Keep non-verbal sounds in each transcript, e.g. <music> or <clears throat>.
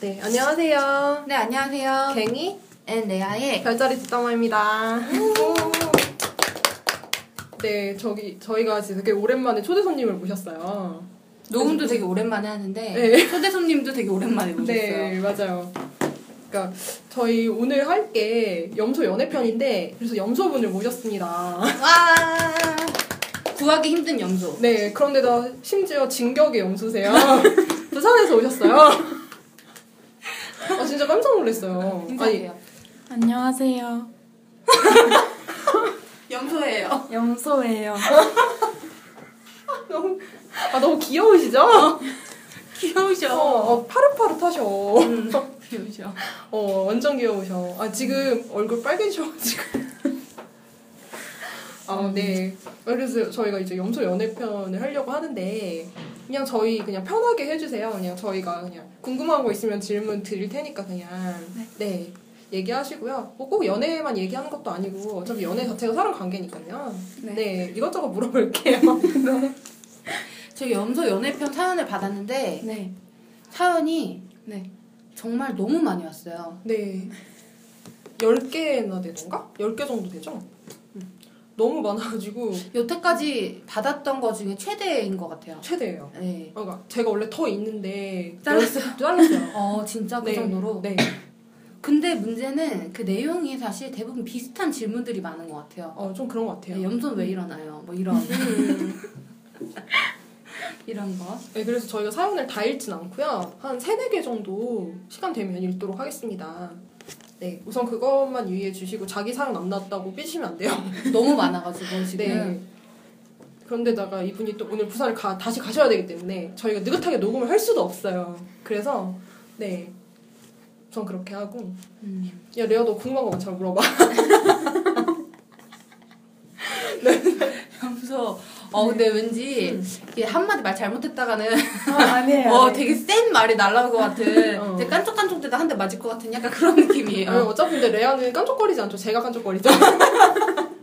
네, 안녕하세요. 네, 안녕하세요. 괭이 and 레아의 별자리 뒷담화입니다. 네, 저기 저희가 지금 되게 오랜만에 초대 손님을 모셨어요. 녹음도 되게 오랜만에 하는데 네. <laughs> 초대 손님도 되게 오랜만에 모셨어요. 네, 맞아요. 그러니까 저희 오늘 할 게 염소 연애편인데 그래서 염소분을 모셨습니다. 와 구하기 힘든 염소. 네, 그런데다 심지어 진격의 염소세요. <laughs> 부산에서 오셨어요. 아 진짜 깜짝 놀랐어요. 아니 인사해요. 안녕하세요. <laughs> 염소예요. 염소예요. 너무 아 너무 귀여우시죠? <laughs> 귀여우셔. 어, 어 파릇파릇하셔. 음, <laughs> 귀여우셔. 어, 완전 귀여우셔. 아, 지금 얼굴 빨개지셔가지고. 아, 네. 그래서 저희가 이제 염소 연애편을 하려고 하는데, 그냥 저희 그냥 편하게 해주세요. 그냥 저희가 그냥 궁금한 거 있으면 질문 드릴 테니까 그냥. 네. 얘기하시고요. 뭐 꼭 연애만 얘기하는 것도 아니고, 어차피 연애 자체가 사람 관계니까요. 네. 네. 이것저것 물어볼게요. <laughs> 저희 염소 연애편 사연을 받았는데 네. 사연이 네 정말 너무 많이 왔어요. 네. 10개나 되던가? 10개 정도 되죠? 너무 많아가지고, 여태까지 받았던 거 중에 최대인 것 같아요. 최대예요. 네. 그러니까 제가 원래 더 있는데 잘랐어요? 잘랐어요. <laughs> 어 진짜 그 네. 정도로. 네. 근데 문제는 그 내용이 사실 대부분 비슷한 질문들이 많은 것 같아요. 어, 좀 그런 것 같아요. 네, 염소는 왜 일어나요? 뭐 이런 음. <laughs> 이런 거. 네, 그래서 저희가 사연을 다 읽진 않고요. 한 3, 4개 정도 시간 되면 읽도록 하겠습니다. 네, 우선 그것만 유의해 주시고 자기 사연 안 나왔다고 삐지면 안 돼요. <laughs> 너무 많아가지고 지금. 네. 그런데다가 이분이 또 오늘 부산을 가, 다시 가셔야 되기 때문에 저희가 느긋하게 녹음을 할 수도 없어요. 그래서 네, 우선 그렇게 하고 음. 야 레아 너 궁금한 거 많잖아 물어봐. <laughs> <laughs> 염소. 어 근데 왠지 이게 한마디 말 잘못했다가는 아, 아니에요. <laughs> 어 되게 센 말이 날라올 것 같은 어. 되게 깐족깐족 대다 한 대 맞을 것 같은 약간 그런 느낌이에요. 어, 어차피 근데 레아는 깐족거리지 않죠. 제가 깐족거리죠. <laughs>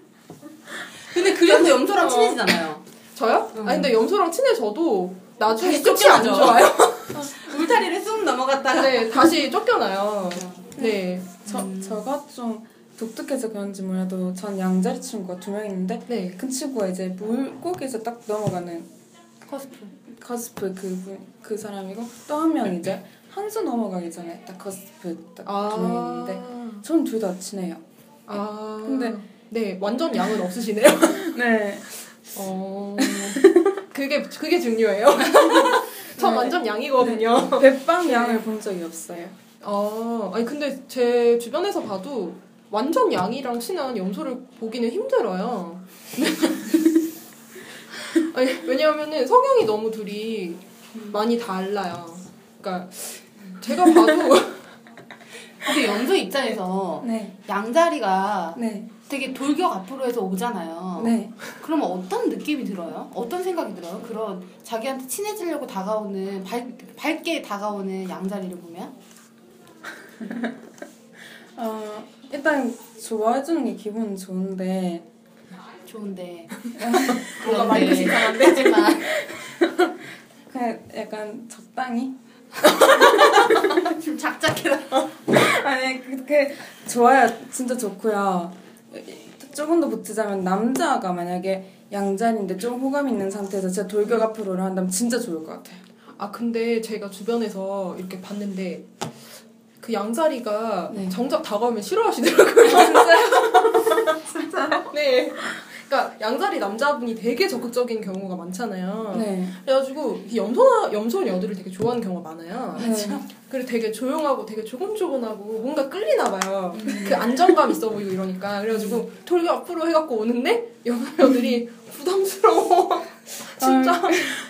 근데 그래도 염소랑 어. 친해지잖아요. 저요? 응. 아니 근데 염소랑 친해져도 나중에 다시 끝이 안 쫓겨나죠. 좋아요. <laughs> 울타리를 쑥 넘어갔다가 네, 다시 쫓겨나요. 네, 저, 음. 저가 좀 독특해서 그런지 몰라도 전 양자리 친구가 두 명 있는데 네. 큰 친구가 이제 물고기에서 딱 넘어가는 cusp. cusp 그, 그 사람이고 또 한 명 이제 황소 넘어가기 전에 딱 cusp 딱 두 명 있는데 전 둘 다 친해요. 아, 근데- 네, 완전 양은 없으시네요. <laughs> 네. 어, 그게 그게 중요해요. <laughs> 전 네. 완전 양이거든요. 백방 양을 본 적이 없어요. 아, 아니 근데 제 주변에서 봐도 완전 양이랑 친한 염소를 보기는 힘들어요. <laughs> 아니 왜냐하면은 성향이 너무 둘이 많이 달라요. 그러니까 제가 봐도 <laughs> 근데 염소 입장에서 네. 양자리가 네. 되게 돌격 앞으로 해서 오잖아요. 네. 그러면 어떤 느낌이 들어요? 어떤 생각이 들어요? 그런 자기한테 친해지려고 다가오는 밝, 밝게 다가오는 양자리를 보면? <laughs> 어, 일단 좋아해주는 게 기분은 좋은데. 좋은데. <laughs> 뭔가 마이너스 이상한데? 하지만. 그냥 약간 적당히? <laughs> 좀 작작해라. 아니 그, 그 좋아요. 진짜 좋고요. 조금 더 붙이자면 남자가 만약에 양자리인데 좀 호감 있는 상태에서 진짜 돌격 앞으로를 한다면 진짜 좋을 것 같아요. 아 근데 제가 주변에서 이렇게 봤는데 그 양자리가 네. 정작 다가오면 싫어하시더라고요. 진짜요? 진짜요? <laughs> 네. 그러니까 양자리 남자분이 되게 적극적인 경우가 많잖아요. 네 그래가지고 이 염소 염소 여들을 되게 좋아하는 경우가 많아요. 네. 그리고 되게 조용하고 되게 조곤조곤하고 뭔가 끌리나 봐요. 그 안정감 있어 보이고 이러니까 그래가지고 돌격 앞으로 해갖고 오는데 염소여들이 부담스러워. <laughs> 진짜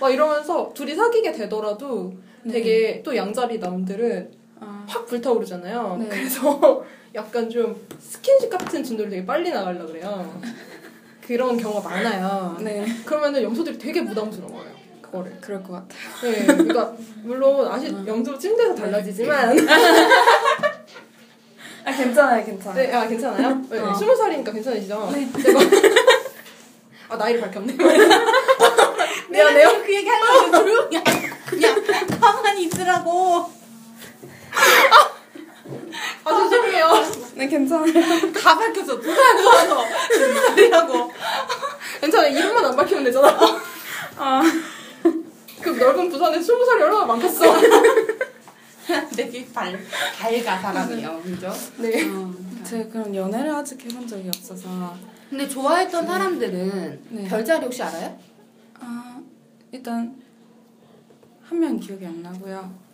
막 이러면서 둘이 사귀게 되더라도 되게 또 양자리 남들은 아, 확 불타오르잖아요. 네. 그래서 <laughs> 약간 좀 스킨십 같은 진도를 되게 빨리 나가려 그래요. 그런 경우가 많아요. 네 그러면은 염소들이 되게 부담스러워요. 그거를. 그럴 것 같아요 네, 그러니까 물론 아시 염소 찜대서 달라지지만 <laughs> 아 괜찮아요 괜찮아요 네, 아 괜찮아요? 네, 어. 스무 살이니까 괜찮으시죠? 네. 제가 <laughs> 아 나이를 밝혔네. 미안해요. 그 얘기 하려고 조용히 그냥 가만히 있으라고. 네 괜찮아요. 다 밝혔어. 부산 좋아서 말이라고. 괜찮아 이름만 안 밝히면 되잖아. 아 그 넓은 부산에 스무 살이 얼마나 많겠어. <laughs> 되게 발 밝아 사람이요, 그죠? 네. 어. 제가 그런 연애를 아직 해본 적이 없어서 근데 좋아했던 사람들은 네. 별자리 혹시 알아요? 아 일단 한 명 기억이 안 나고요.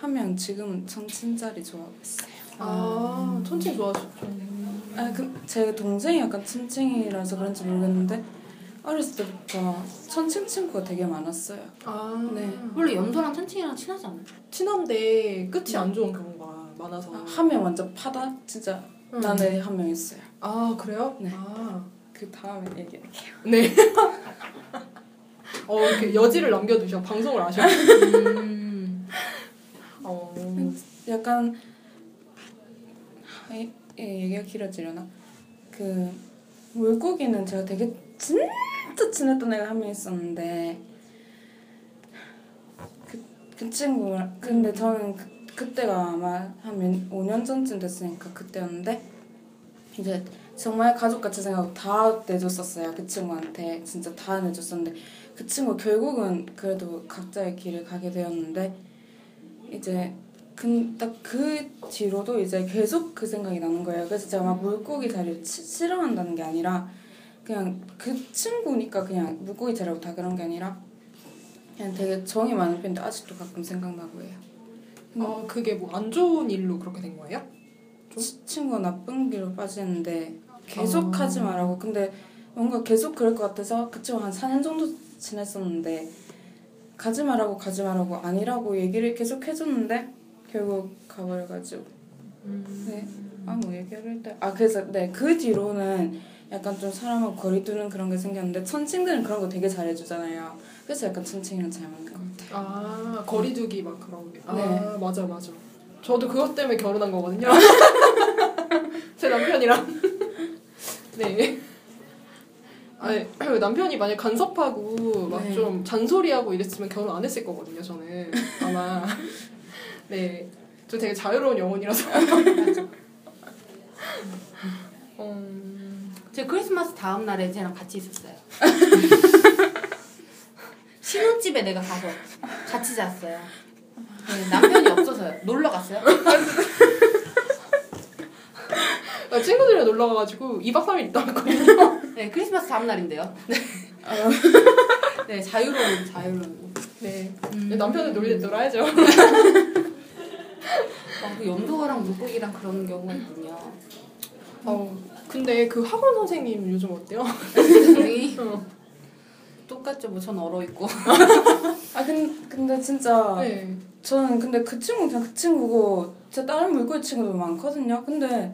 한 명 지금은 천친자리 좋아하고 있어요. 아 천칭 좋아하셨죠. 아 그 제 동생이 약간 친친이라서 그런지 모르겠는데 어렸을 때부터 천친 친구가 되게 많았어요. 아 네. 원래 염소랑 천칭이랑 친하지 않아요? 친한데 끝이 안 좋은 경우가 많아서. 한명 완전 파다 진짜 음. 나는 한 명 있어요. 아 그래요? 네. 아 그 다음에 얘기할게요. 네. <laughs> 어 이렇게 여지를 남겨두셔 방송을 아셔. 음. 어. 약간 아, 이- 이 얘기가 길어지려나? 그 물고기는 제가 되게 진짜 친했던 애가 한 명 있었는데 그, 그 친구 근데 저는 그, 그때가 아마 한 몇, 5년 전쯤 됐으니까 그때였는데 이제 정말 가족같이 생각하고 다 내줬었어요 그 친구한테 진짜 다 내줬었는데 그 친구 결국은 그래도 각자의 길을 가게 되었는데 이제 딱그 뒤로도 이제 계속 그 생각이 나는 거예요. 그래서 제가 막 물고기 자리를 치, 싫어한다는 게 아니라 그냥 그 친구니까 그냥 물고기 자리라고 다 그런 게 아니라 그냥 되게 정이 많은 편인데 아직도 가끔 생각나고 해요. 어 그게 뭐 안 좋은 일로 그렇게 된 거예요? 치, 친구가 나쁜 길로 빠지는데 계속 아. 하지 말라고. 근데 뭔가 계속 그럴 것 같아서 그 친구 한 4년 정도 지냈었는데 가지 말라고 가지 말라고 아니라고 얘기를 계속 해줬는데 결국 가버려가지고 네. 아, 뭐 얘기를 때. 아, 그래서, 네, 그 뒤로는 약간 좀 사람하고 거리 두는 그런 게 생겼는데, 천친들은 그런 거 되게 잘해주잖아요. 그래서 약간 천친이랑 잘 맞는 것 같아요. 아 거리 두기 막 그런 게. 아 네. 맞아 맞아. 저도 그것 때문에 결혼한 거거든요. <laughs> 제 남편이랑. <laughs> 네. 아니 남편이 만약 간섭하고 막 네. 좀 잔소리하고 이랬으면 결혼 안 했을 거거든요. 저는 아마 네. 저 되게 자유로운 영혼이라서. <laughs> 음, 제 크리스마스 다음 날에 쟤랑 같이 있었어요. <laughs> 신혼집에 내가 가서 같이 잤어요. 네, 남편이 없어서요. 놀러 갔어요. 아, 친구들이랑 놀러 가가지고 2박 3일 있다 왔거든요. 네, 크리스마스 다음 날인데요. 네. 네, 자유로운, 자유로운. 네. 음. 남편을 놀, 놀아야죠. 아, 그 염도랑 물고기랑 그런 경우가 있군요. 어, 근데 그 학원 선생님 요즘 어때요? <laughs> 어. 똑같죠. 뭐 전 얼어 있고. <laughs> 아, 근, 근데 진짜, 네. 저는 근데 그 친구 그냥 그 친구고, 제 다른 물고기 친구도 많거든요. 근데,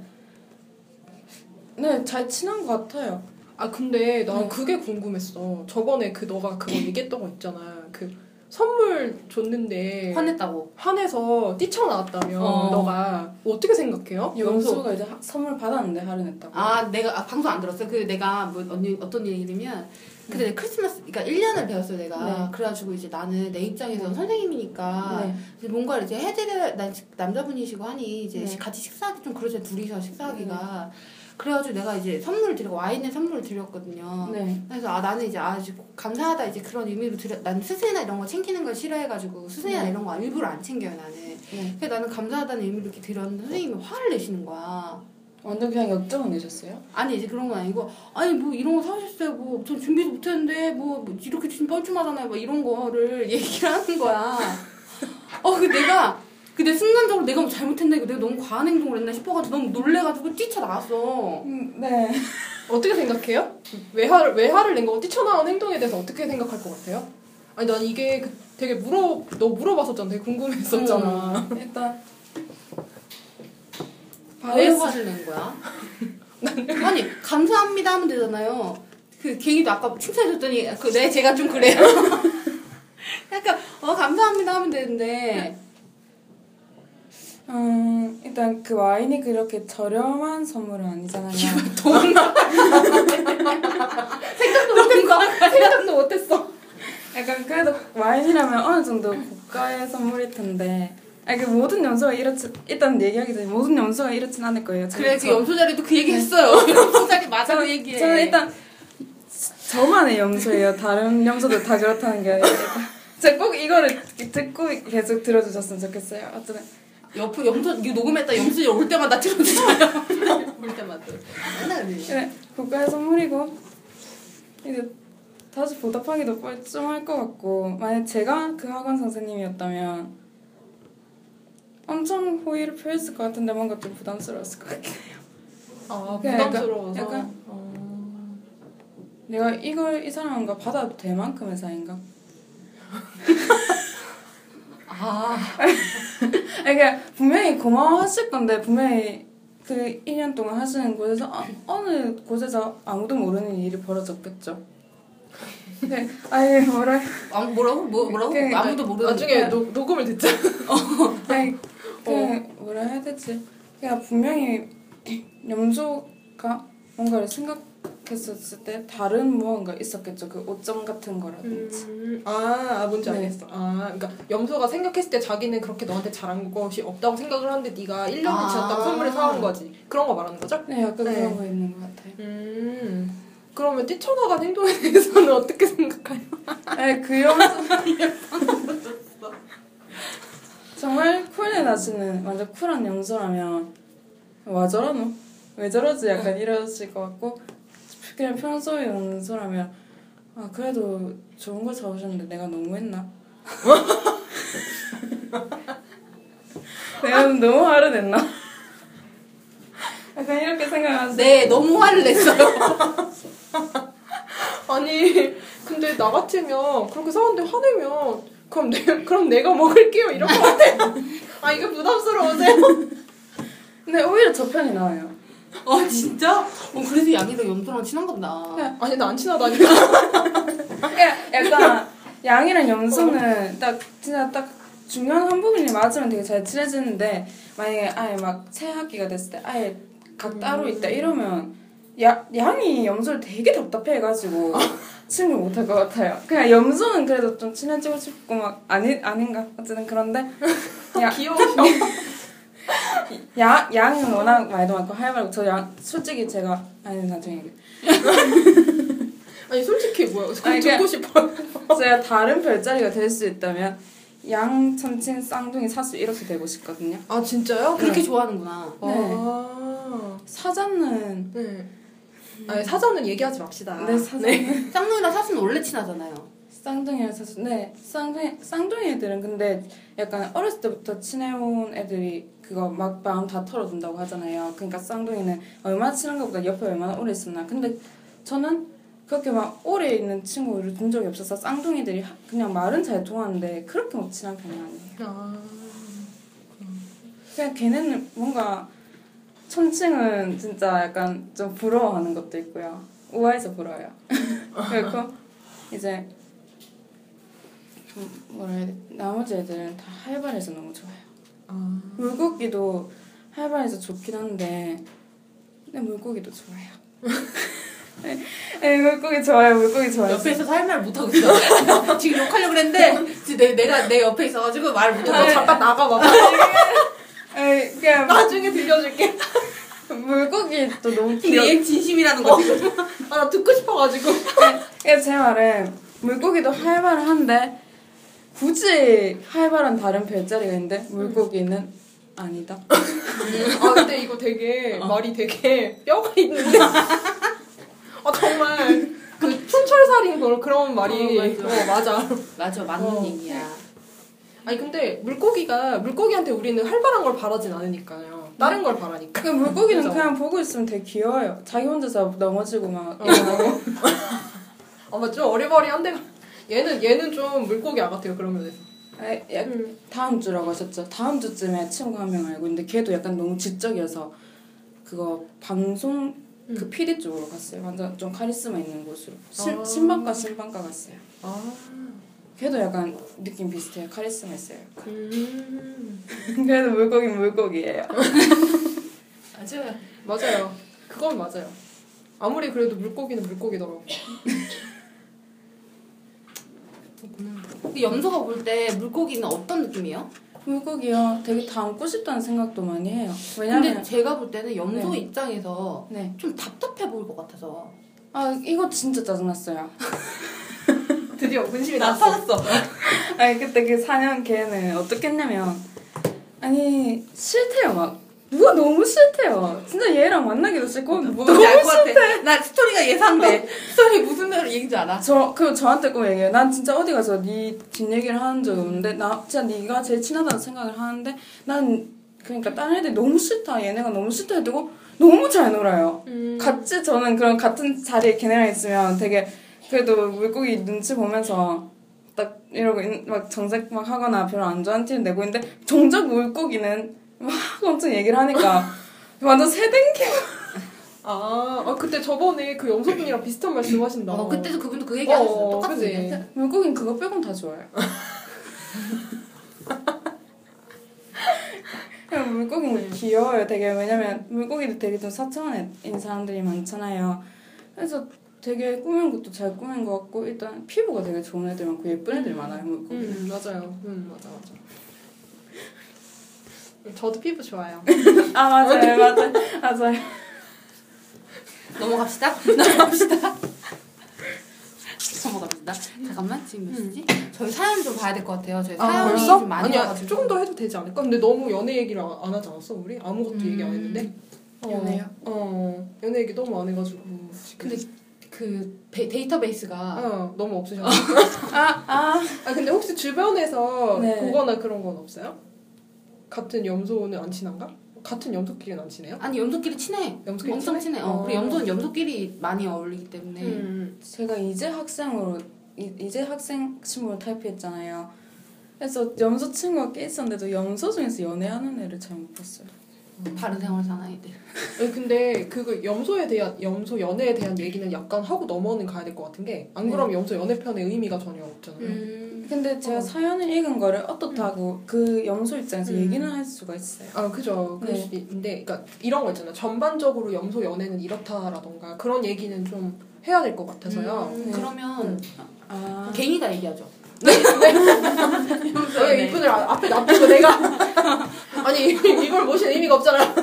네, 잘 친한 것 같아요. 아 근데 난 네. 그게 궁금했어. 저번에 그 너가 그거 얘기했던 거 있잖아. 그 선물 줬는데 화냈다고. 화내서 뛰쳐나왔다며 어. 너가 어떻게 생각해요? 영수가 이제 하- 선물 받았는데, 할인했다고. 아, 내가 아, 방송 안 들었어요. 그 내가 뭐 언니 어떤 얘기냐면 근데 크리스마스 그러니까 1년을 배웠어요, 내가. 네. 그래가지고 이제 나는 내 입장에서 선생님이니까 네. 이제 뭔가를 이제 해드려 난 남자분이시고 하니 이제 네. 같이 식사하기 좀 그러잖아요. 둘이서 식사하기가. 그래가지고 내가 이제 선물을 드리고 와인에 선물을 드렸거든요. 네. 그래서 아 나는 이제 아주 감사하다 이제 그런 의미로 드려 난 스승이나 이런 거 챙기는 걸 싫어해가지고 스승이나 네. 이런 거 일부러 안 챙겨요 나는. 네. 그래서 나는 감사하다는 의미로 이렇게 드렸는데 선생님이 화를 내시는 거야. 완전 그냥 역정을 내셨어요? 아니 이제 그런 건 아니고 아니 뭐 이런 거 사셨어요 뭐 전 준비도 못했는데 뭐, 뭐 이렇게 지금 뻘쭘하잖아요 막 이런 거를 얘기를 하는 거야 <laughs> 어 그 내가 근데 순간적으로 내가 뭐 잘못했나 이거 내가 너무 과한 행동을 했나 싶어가지고 너무 놀래가지고 뛰쳐나왔어 음, 네. <laughs> 어떻게 생각해요? 왜 화를 왜 화를 낸 거고 뛰쳐나온 행동에 대해서 어떻게 생각할 것 같아요? 아니 난 이게 그 되게 물어 너 물어봤었잖아. 되게 궁금했었잖아. 음, <laughs> 일단, 왜 바이러스 화를 낸 거야? 아니 감사합니다 하면 되잖아요 그 걔기도 아까 칭찬해줬더니 그네 제가 좀 그래요 <laughs> 약간 어 감사합니다 하면 되는데 음, 일단 그 와인이 그렇게 저렴한 선물은 아니잖아요. <laughs> <laughs> 생각도 못했어. 생각도 못했어. 약간 그래도 와인이라면 어느 정도 고가의 선물일 텐데 아니 그 모든 염소가 이렇지 일단 얘기하기 전에 모든 염소가 이렇진 않을 거예요. 저- 그래 그 저- 염소 자리도 그 얘기 했어요. 염소 자리 맞아고 저는, 얘기해. 저는 일단 저만의 염소예요. 다른 염소들 다 그렇다는 게 아니라 제가 꼭 이거를 듣고 계속 들어주셨으면 좋겠어요. 어쨌든 옆 염소 이거 녹음했다 염소 올 때마다 들어주잖아요. <laughs> 올 때마다. 그래 국가의 선물이고 이제 다시 보답하기도 뻘쭘할 것 같고 만약 제가 그 학원 선생님이었다면 엄청 호의를 표했을 것 같은데 뭔가 좀 부담스러웠을 것 같긴 해요. 아 그냥 약간- 부담스러워서. 약간- 어. 내가 이걸 이 사람과 받아도 될 만큼의 사이인가? <laughs> 아 <laughs> 그냥 분명히 고마워하실 건데 분명히 그 1년 동안 하시는 곳에서 어, 어느 곳에서 아무도 모르는 일이 벌어졌겠죠. 네, 아니 뭐라 아, 뭐라고 뭐 뭐라고 그- 아무도 모르는. 나중에 녹, 녹음을 듣자. <laughs> 아니 그 어. 뭐라 해야 되지? 그냥 분명히 염소가 뭔가를 생각 했었을 때 다른 무언가 있었겠죠. 그 오점 같은 거라든지. 음, 아, 아, 뭔지 네. 알겠어. 아, 그러니까 염소가 생각했을 때 자기는 그렇게 너한테 잘한 것이 없다고 생각을 하는데 네가 1년을 아. 지났다고 선물을 사온 거지. 그런 거 말하는 거죠? 네, 약간 네. 그런 거 있는 것 같아요. 음. 그러면 뛰쳐나간 행동에 <laughs> 대해서는 어떻게 생각해요? 아니 그 염소 정말 쿨에 나시는 완전 쿨한 염소라면 와 저러노? 왜 저러지? 약간 이러실 것 같고 그냥 평소에 염소라면 아 그래도 좋은 걸 사오셨는데 내가 너무했나? <laughs> 내가 너무 화를 냈나? 약간 이렇게 생각하세요. 네 너무 화를 냈어요. <laughs> 아니, 근데 나 같으면 그렇게 사왔는데 화내면 그럼 내 그럼 내가 먹을게요 이럴 것 같아. 아 이게 부담스러우세요? <laughs> 근데 오히려 저 편이 나아요. 아 진짜? 어 그래도 양이랑 염소랑 친한가 보다. 아니 나 안 친하다니까. <laughs> 야, 약간 양이랑 염소는 딱 진짜 딱 중요한 한 부분이 맞으면 되게 잘 친해지는데 만약에 아예 막 새 학기가 됐을 때 아예 각 따로 있다 이러면 야, 양이 염소를 되게 답답해가지고 <laughs> 친구 못할 것 같아요. 그냥 염소는 그래도 좀 친해지고 싶고 막 아니 아닌가 어쨌든 그런데 <laughs> 야, 귀여우 셔. <laughs> 야 양은 워낙 말도 많고 할 말고 저 양 솔직히 제가 아니 나중에. <laughs> 아니 솔직히 뭐야? 아니, 듣고 싶어요. <laughs> 제가 다른 별자리가 될 수 있다면 양 천친 쌍둥이 사수 이렇게 되고 싶거든요. 아 진짜요? 그렇게 좋아하는구나. 네. 아. 사자는 네. 아니 사전은 얘기하지 맙시다. 네 사자는 쌍둥이랑 사수는 원래 친하잖아요. 쌍둥이랑 사수 네 쌍둥이 쌍둥이 애들은 근데 약간 어렸을 때부터 친해온 애들이 그거 막 마음 다 털어준다고 하잖아요. 그러니까 쌍둥이는 얼마나 친한 것보다 옆에 얼마나 오래 있었나. 근데 저는 그렇게 막 오래 있는 친구를 둔 적이 없어서 쌍둥이들이 하- 그냥 말은 잘 통하는데 그렇게 막 친한 편이 아니에요. 아. 그냥 걔네는 뭔가 천칭은 진짜 약간 좀 부러워하는 것도 있고요. 우아해서 부러워요. <laughs> 그리고 이제 좀 뭐라 해야 돼? 나머지 애들은 다 활발해서 너무 좋아요. 아. 물고기도 활발해서 좋긴 한데 근데 물고기도 좋아요. <laughs> 네, 물고기 좋아요. 물고기 좋아요. 옆에서 살말 못하고 있어. 지금 욕하려고 그랬는데 지금 내, 내가 내 옆에 있어가지고 말너 못하고 잠깐 나가봐. 아니, 그냥 나중에 들려줄게. 물고기도 너무 근데 귀여워. 얘 진심이라는 거지. 아나 듣고 싶어가지고. 그러니까 제 말은 물고기도 활발한데 굳이 활발한 다른 별자리가 있는데 물고기는 아니다. <laughs> 아 근데 이거 되게 말이 되게 뼈가 있는데. 아 정말 그 <laughs> 촌철살인 걸 그런 말이. 어, 맞아. 어, 맞아. 맞아 맞는 어. 얘기야. 아니 근데 물고기가 물고기한테 우리는 활발한 걸 바라진 않으니까요. 다른 걸 바라니까. 그 물고기는 그죠? 그냥 보고 있으면 되게 귀여워요. 자기 혼자서 넘어지고 막 일어나고. 아마 좀 어리버리한데 얘는 얘는 좀 물고기 아 같아요 그런 면에서. 아, 야, 다음 주라고 하셨죠. 다음 주쯤에 친구 한 명 알고 있는데 걔도 약간 너무 지적이어서 그거 방송 그 PD 쪽으로 갔어요. 완전 좀 카리스마 있는 곳으로. 신, 아. 신방과 신방과 갔어요. 아. 걔도 약간 느낌 비슷해요. 카리스마 있어요. 음. <laughs> 그래도 물고기 물고기예요. <laughs> 맞아요. 맞아요. 그건 맞아요. 아무리 그래도 물고기는 물고기더라고. <laughs> 근데 염소가 볼 때 물고기는 어떤 느낌이에요? 물고기요. 되게 담고 싶다는 생각도 많이 해요. 왜냐면 근데 제가 볼 때는 염소 네. 입장에서 네. 좀 답답해 보일 것 같아서. 아 이거 진짜 짜증났어요. <laughs> 드디어 문심이 나타났어. 아니 그때 그 사냥 걔는 어떻게 했냐면 아니 싫대요 막 누가 너무 싫대요. 진짜 얘랑 만나기도 싫고 너무 뭔지 알것 같아. 나 스토리가 예상돼. 스토리 무슨 대로 얘기인지 알아. 저, 그, 저한테 꼭 얘기해요. 난 진짜 어디 가서 네 뒷얘기를 하는 적이 없는데, 나 진짜 네가 제일 친하다는 생각을 하는데, 난, 그러니까 다른 애들이 너무 싫다, 얘네가 너무 싫다 해도 너무 잘 놀아요. 음. 같이 저는 그런 같은 자리에 걔네랑 있으면 되게, 그래도 물고기 눈치 보면서, 딱 이러고 있- 막 정색 막 하거나 별로 안 좋아하는 티를 내고 있는데, 정작 물고기는 막 엄청 얘기를 하니까, 완전 새댕기 아, 아, 그때 저번에 그 염소분이랑 비슷한 말씀 하신다. 어, 그때도 그분도 그 얘기 하셨어. 어, 똑같은 그지. 얘기. 물고기는 그거 빼곤 다 좋아요. <laughs> 그냥 물고기는 귀여워요. 되게 왜냐면 물고기도 되게 좀 사차원인 사람들이 많잖아요. 그래서 되게 꾸민 것도 잘 꾸민 것 같고 일단 피부가 되게 좋은 애들 많고 예쁜 애들이 많아요. 물고기. 음, 맞아요. 음, 맞아, 맞아. 저도 피부 좋아요. 아 맞아요, 맞아요, 맞아요. 넘어갑시다. <laughs> 넘어갑시다. 넘어갑시다. 잠깐만 지금 몇 시지? 저희 사연 좀 봐야 될 것 같아요. 저희 아, 사연이 벌써? 좀 많이 아니야, 와가지고. 조금 더 해도 되지 않을까? 근데 너무 연애 얘기를 안, 안 하지 않았어, 우리? 아무것도 음. 얘기 안 했는데? 어, 연애요? 어, 연애 얘기 너무 안 해가지고. 지금. 근데 그 베- 데이터베이스가 어, 너무 없으셨어. <laughs> 아 아. 아, 근데 혹시 주변에서 네. 보거나 그런 건 없어요? 같은 염소는 안 친한가? 같은 염소끼리는 안 친해요? 아니 염소끼리 친해. 염소끼리 엄청 친해? 친해. 어. 어. 그리고 염소는 염소끼리 많이 어울리기 때문에. 음. 제가 이제 학생으로 이, 이제 학생 친구를 탈피했잖아요. 그래서 염소 친구가 꽤 있었는데도 염소 중에서 연애하는 애를 잘 못 봤어요. 바른 생활 사나이들. 근데 그거 염소에 대한 염소 연애에 대한 얘기는 약간 하고 넘어는 가야 될 것 같은 게 안 그러면 염소 연애 편의 의미가 전혀 없잖아요. 음. 근데 제가 어. 사연을 읽은 거를 어떻다고 그 염소 입장에서 음. 얘기는 할 수가 있어요. 아 그죠. 네. 있는데, 그러니까 이런 거 있잖아. 전반적으로 염소 연애는 이렇다라던가 그런 얘기는 좀 해야 될 것 같아서요. 음, 네. 그러면 아, 개인이가 얘기하죠. 왜 이분을 아- 앞에 놔두고 내가 <laughs> 아니 이걸 모실 의미가 없잖아.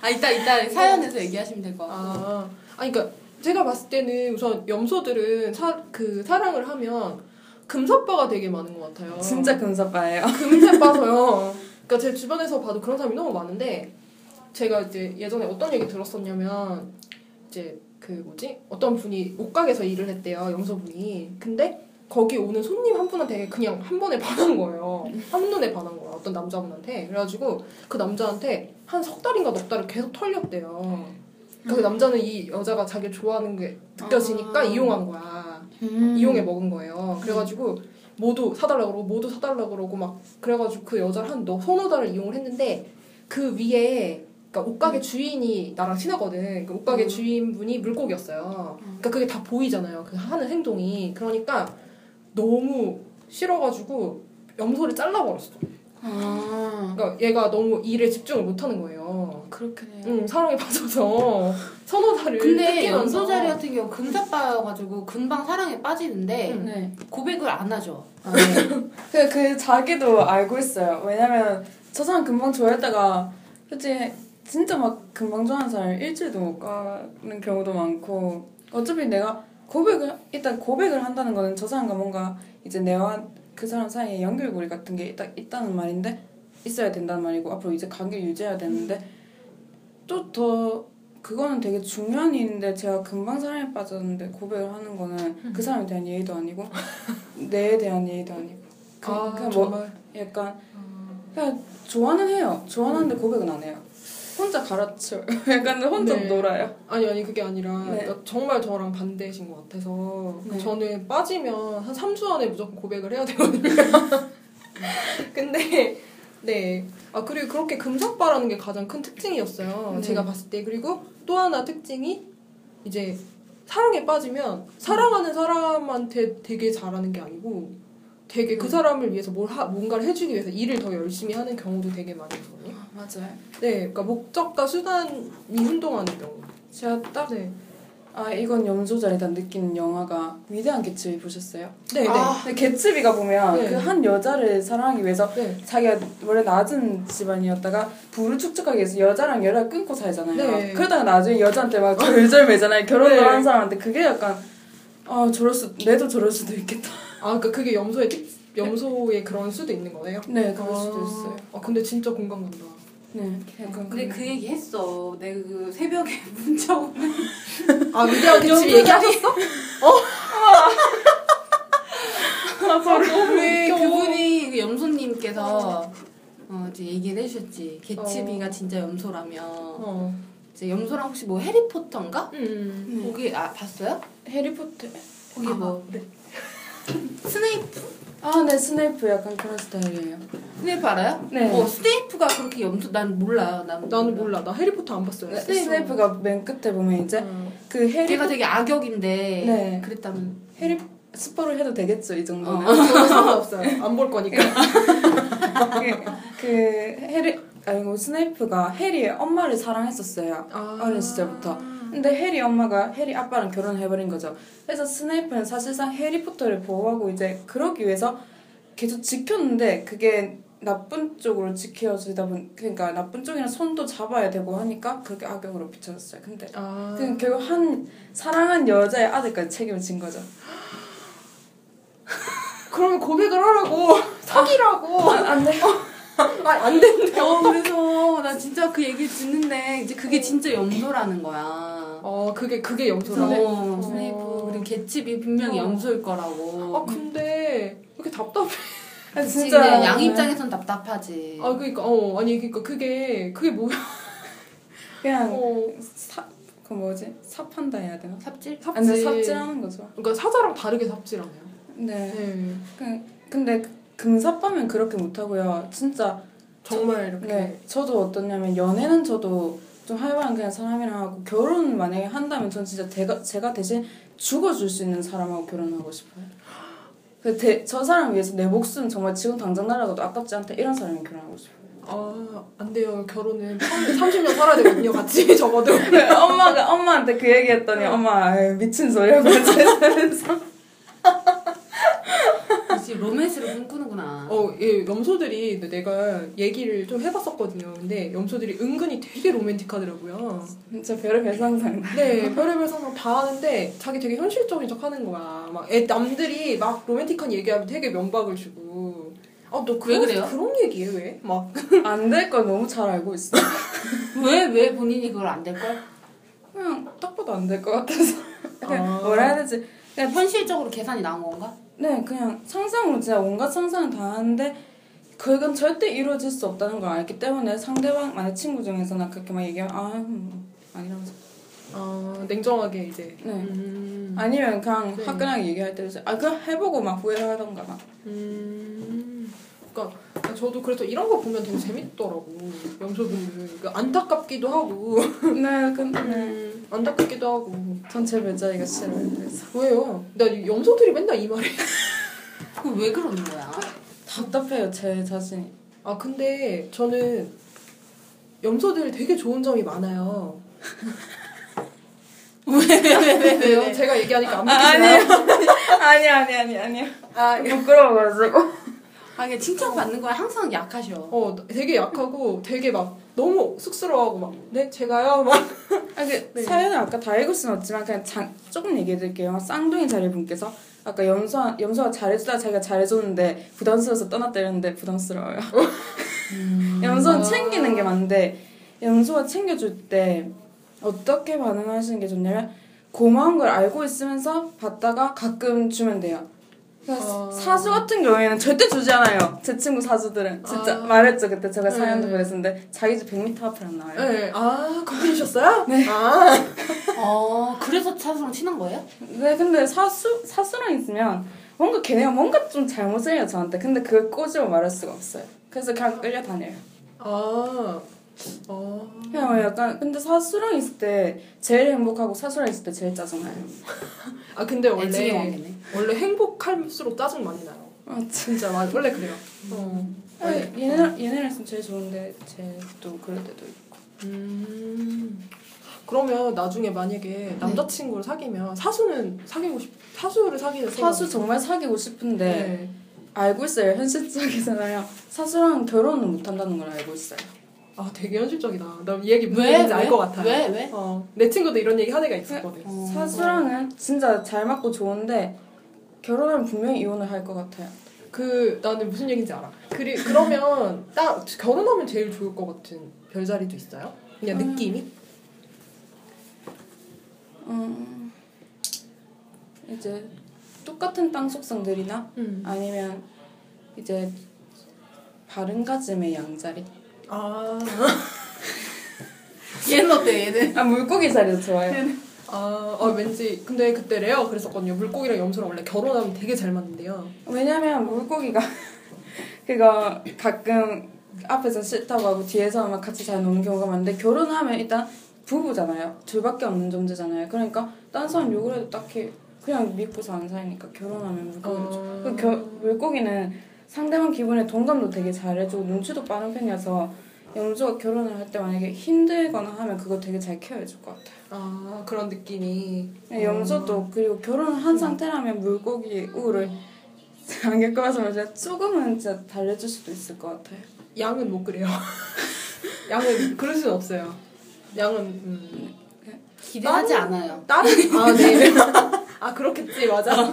아 이따 이따 사연에서 얘기하시면 될 것 같고. 아, 아니 그러니까 제가 봤을 때는 우선 염소들은 사, 그 사랑을 하면 금사빠가 되게 많은 것 같아요. 진짜 금사빠예요. 금세 빠져요. <laughs> 그러니까 제 주변에서 봐도 그런 사람이 너무 많은데 제가 이제 예전에 어떤 얘기 들었었냐면 이제 그 뭐지 어떤 분이 옷가게에서 일을 했대요 염소분이. 근데 거기 오는 손님 한 분한테 그냥 한 번에 반한 거예요. 한눈에 반한 거야 어떤 남자분한테. 그래가지고 그 남자한테 한 석 달인가 넉 달을 계속 털렸대요. 그러니까 그 남자는 이 여자가 자기를 좋아하는 게 느껴지니까 아. 이용한 거야. 음. 이용해 먹은 거예요. 그래가지고 모두 사달라 그러고 모두 사달라 그러고 막 그래가지고 그 여자를 한 너- 서너 달을 이용을 했는데 그 위에 그러니까 옷가게 주인이 나랑 친하거든. 그 옷가게 음. 주인분이 물고기였어요. 그러니까 그게 다 보이잖아요. 그 하는 행동이. 그러니까 너무 싫어가지고 염소를 잘라버렸어. 아, 그러니까 얘가 너무 일에 집중을 못하는 거예요. 그렇겠네요. 응, 사랑에 빠져서 <laughs> 서너 달을 근데. 염소자리 같은 경우 금사빠여가지고 금방 사랑에 빠지는데 응. 네. 고백을 안 하죠. 아, 네. <laughs> 그, 그 자기도 알고 있어요. 왜냐면 저 사람 금방 좋아했다가 솔직히 진짜 막 금방 좋아하는 사람 일주일도 못 가는 경우도 많고 어차피 내가 고백을 일단 고백을 한다는 거는 저 사람과 뭔가 이제 내와 그 사람 사이에 연결고리 같은 게 있다, 있다는 말인데 있어야 된다는 말이고 앞으로 이제 관계 유지해야 되는데 또 더 그거는 되게 중요한 일인데 제가 금방 사랑에 빠졌는데 고백을 하는 거는 그 사람에 대한 예의도 아니고 <laughs> 내에 대한 예의도 아니고. 그, 아, 그냥 뭐 정말. 약간 그냥 좋아는 해요. 좋아하는데 고백은 안 해요 혼자 갈아쳐 <laughs> 약간 혼자 네. 놀아요 아니 아니 그게 아니라 네. 그러니까 정말 저랑 반대신 것 같아서 네. 저는 빠지면 한 3주 안에 무조건 고백을 해야 되거든요. <laughs> 근데 네. 아 그리고 그렇게 금사빠라는 게 가장 큰 특징이었어요. 네. 제가 봤을 때 그리고 또 하나 특징이 이제 사랑에 빠지면 사랑하는 사람한테 되게 잘하는 게 아니고 되게 그 음. 사람을 위해서 뭘 하, 뭔가를 해주기 위해서 일을 더 열심히 하는 경우도 되게 많이 있거든요. 맞아요 네, 그러니까 목적과 수단이 혼동하는 경우. 제가 딱 네. 아 이건 염소자리다 느끼는 영화가 위대한 개츠비 보셨어요? 네, 네. 아. 근데 개츠비가 보면 네. 그한 여자를 사랑하기 위해서 네. 자기가 원래 낮은 집안이었다가 부를 축적하기 위해서 여자랑 연락 끊고 살잖아요. 네. 그러다가 나중에 여자한테 막 절절매잖아요. 결혼을 네. 하는 사람한테 그게 약간 아 저럴 수 내도 저럴 수도 있겠다. 아, 그러니까 그게 염소의 특, 염소의 그런 수도 있는 거네요. 네 그럴 아. 수도 있어요. 아, 근데 진짜 공감 간다. 네 약간 근데 그런- 그 얘기 했어. 내가 그 새벽에 <laughs> 문자 오면 아, 위대한 개집이 얘기하셨어? 왜 웃겨. 그분이 그 염소님께서 어 이제 얘기를 해주셨지. 개츠비가 어. 진짜 염소라면 어. 이제 염소랑 혹시 뭐 해리포터인가? 음. 네. 거기 아 봤어요? 해리포터 거기 아, 뭐 네. 스네이프 아 네 스네이프 약간 그런 스타일이에요. 스네이프 알아요? 네. 어 스네이프가 그렇게 염소 난 몰라. 난 나는 몰라. 나 해리포터 안 봤어요. 네, 스네이프가 맨 끝에 보면 이제 어. 그 해리 걔가 되게 악역인데 네. 그랬다면 해리 스포를 해도 되겠죠 이 정도는. 어. <laughs> 상관없어요. 안 볼 거니까. 그, 그 해리 아니고 스네이프가 해리의 엄마를 사랑했었어요. 아. 어린 시절부터. 근데 해리 엄마가 해리 아빠랑 결혼을 해버린 거죠. 그래서 스네이프는 사실상 해리포터를 보호하고 이제 그러기 위해서 계속 지켰는데 그게 나쁜 쪽으로 지켜지다 보니 그러니까 나쁜 쪽이랑 손도 잡아야 되고 하니까 그렇게 악역으로 비춰졌어요. 근데 아. 그 결국 한 사랑한 여자의 아들까지 책임을 진 거죠. 그러면 고백을 하라고 <laughs> 사기라고. 아, 안 돼. <laughs> 아, 안 된대. 어 그래서 나 진짜 그 얘기 듣는데 이제 그게 진짜 염소라는 거야. 어, 그게 그게 염소라고. 어, 어. 스네이프 그리고 개츠비 분명히 어. 염소일 거라고. 아, 근데 왜 이렇게 답답해? 아, 진짜 네, 양 입장에선 답답하지. 아, 그러니까 어, 아니 그러니까 그게 그게 뭐야? 그냥 어. 사, 그 뭐지? 삽한다 해야 되나? 삽질? 아, 근데 삽질하는 거죠. 그러니까 사자랑 다르게 삽질하네요. 네. 네. 그, 근데 금사빠면 그렇게 못하고요. 진짜 정말 이렇게. 네. 저도 어떠냐면 연애는 저도 좀 활발한 그냥 사람이랑 하고 결혼 만약에 한다면 전 진짜 제가, 제가 대신 죽어줄 수 있는 사람하고 결혼하고 싶어요. 그 대, 저 사람 위해서 내 목숨 정말 지금 당장 날아가도 아깝지 않다 이런 사람이 결혼하고 싶어요. 아, 안 돼요. 결혼은 30년 살아야 되거든요, 같이 <laughs> 적어도. 엄마가 엄마한테 그 얘기 했더니 엄마 아유, 미친 소리야 그래서 <laughs> <laughs> 역시 로맨스를 꿈꾸는구나. 어, 예, 염소들이 내가 얘기를 좀 해봤었거든요. 근데 염소들이 은근히 되게 로맨틱하더라고요. 진짜 별의별 상상 네, 별의별 상상 다 하는데 자기 되게 현실적인 척 하는 거야. 막 애, 남들이 막 로맨틱한 얘기하면 되게 면박을 주고. 아, 너왜 그런, 그래요? 그런 얘기해, 왜? 막. 안 될 걸 너무 잘 알고 있어. 왜, 왜 본인이 그걸 안 될 걸? 그냥 딱 봐도 안 될 것 같아서. 그냥 아. 뭐라 해야 되지? 그냥 현실적으로 계산이 나온 건가? 네, 그냥 상상으로 진짜 온갖 상상을 다 하는데 그건 절대 이루어질 수 없다는 걸 알기 때문에 상대방 만약 친구 중에서 나 그렇게 막 얘기하면 아 음, 아니라면서 아, 냉정하게 이제. 네. 음. 아니면 그냥 네. 화끈하게 얘기할 때도 아 그냥 해보고 막 후회를 하던가 막 음. 그러니까 저도 그래서 이런 거 보면 되게 재밌더라고. 염소들. 그 안타깝기도 하고. 네, 근데 네. 음, 안타깝기도 하고. 전체 별자리가 싫어요 그래서 왜요? 나 염소들이 맨날 이 말해. 그왜 그러는 거야? 답답해요 제 자신이 아 근데 저는 염소들 되게 좋은 점이 많아요. <laughs> 왜왜왜 왜요? 제가 얘기하니까 안 아, 믿기나요? 아니 아니 아니 아니 아, 부끄러워가지고 아, 이게 칭찬받는 거에 항상 약하셔. 어, 되게 약하고 되게 막 너무 쑥스러워하고 막 네, 제가요 막 아, 그 <laughs> 네. 사연을 아까 다 읽을 수는 없지만 그냥 장, 조금 얘기해 드릴게요. 쌍둥이 자리 분께서 아까 염소 염소가 잘해주다 자기가 잘해줬는데 부담스러워서 떠났다 이랬는데 부담스러워요. <laughs> 염소는 아. 챙기는 게 맞는데 염소가 챙겨줄 때 어떻게 반응하시는 게 좋냐면 고마운 걸 알고 있으면서 받다가 가끔 주면 돼요. 아. 사수 같은 경우에는 절대 주지 않아요. 제 친구 사수들은 진짜 아. 말했죠 그때 제가 사연도 네. 보냈었는데 자기 집 100m 앞을 안 나와요. 네, 아 그렇게 주셨어요? 네. 아, 어, 그래서 차수랑 친한 거예요? 네, 근데 사수 사수랑 있으면 뭔가 걔네가 뭔가 좀 잘못을 해요 저한테. 근데 그걸 꼬집어 말할 수가 없어요. 그래서 그냥 끌려 다녀요. 아, 어. 그냥 약간 근데 사수랑 있을 때 제일 행복하고 사수랑 있을 때 제일 짜증나요. <laughs> 아 근데 원래. 원래 행복할수록 짜증 많이 나요. 아, 진짜 맞 원래 그래요. 어. 아, 얘네 얘네랑 있으면 제일 좋은데 쟤도 그럴 때도 있고. 음. 그러면 나중에 만약에 남자친구를 사귀면 사수는 사귀고 싶 사수를 사귀는 사수 정말 사귀고 싶은데 네. 알고 있어요. 현실적이잖아요. 사수랑 결혼은 못 한다는 걸 알고 있어요. 아 되게 현실적이다. 나 이 얘기 무슨 왜? 얘기인지 알 왜? 것 같아. 왜? 왜? 어, 내 친구도 이런 얘기 한 애가 있었거든. 어. 사수랑은 진짜 잘 맞고 좋은데 결혼하면 분명히 이혼을 할 것 같아요. 그 나는 무슨 얘기인지 알아. 그리 그러면 <laughs> 딱 결혼하면 제일 좋을 것 같은 별자리도 있어요? 그냥 음. 느낌이? 음, 이제 똑같은 땅 속성들이나 음. 아니면 이제 바른 가짐의 양자리. 아, 얘는 어때 얘는? 아 물고기 자리도 좋아요. 아, 아 왠지 근데 그때 레어 그랬었거든요. 물고기랑 염소랑 원래 결혼하면 되게 잘 맞는데요. 왜냐면 물고기가 <laughs> 그거 가끔 앞에서 싫다고 하고 뒤에서 막 같이 잘 노는 경우가 많은데 결혼하면 일단 부부잖아요. 둘밖에 없는 존재잖아요. 그러니까 딴 사람 욕을 해도 딱히 그냥 믿고 사는 사이니까 결혼하면 물고기를 줘. 어. 그 겨, 물고기는 상대방 기분에 동감도 되게 잘해주고 눈치도 빠른 편이어서 염소가 결혼을 할 때 만약에 힘들거나 하면 그거 되게 잘 케어해줄 것 같아요. 아 그런 느낌이. 네, 염소도 그리고 결혼을 한 상태라면 물고기 우를 안 겪어봐서 말이야 조금은 진짜 달래줄 수도 있을 것 같아요. 양은 못 그래요. <laughs> 양은 그럴 수는 없어요. 양은 음. 기대하지 않아요. 다른 <laughs> 아 네. 아 그렇겠지 맞아.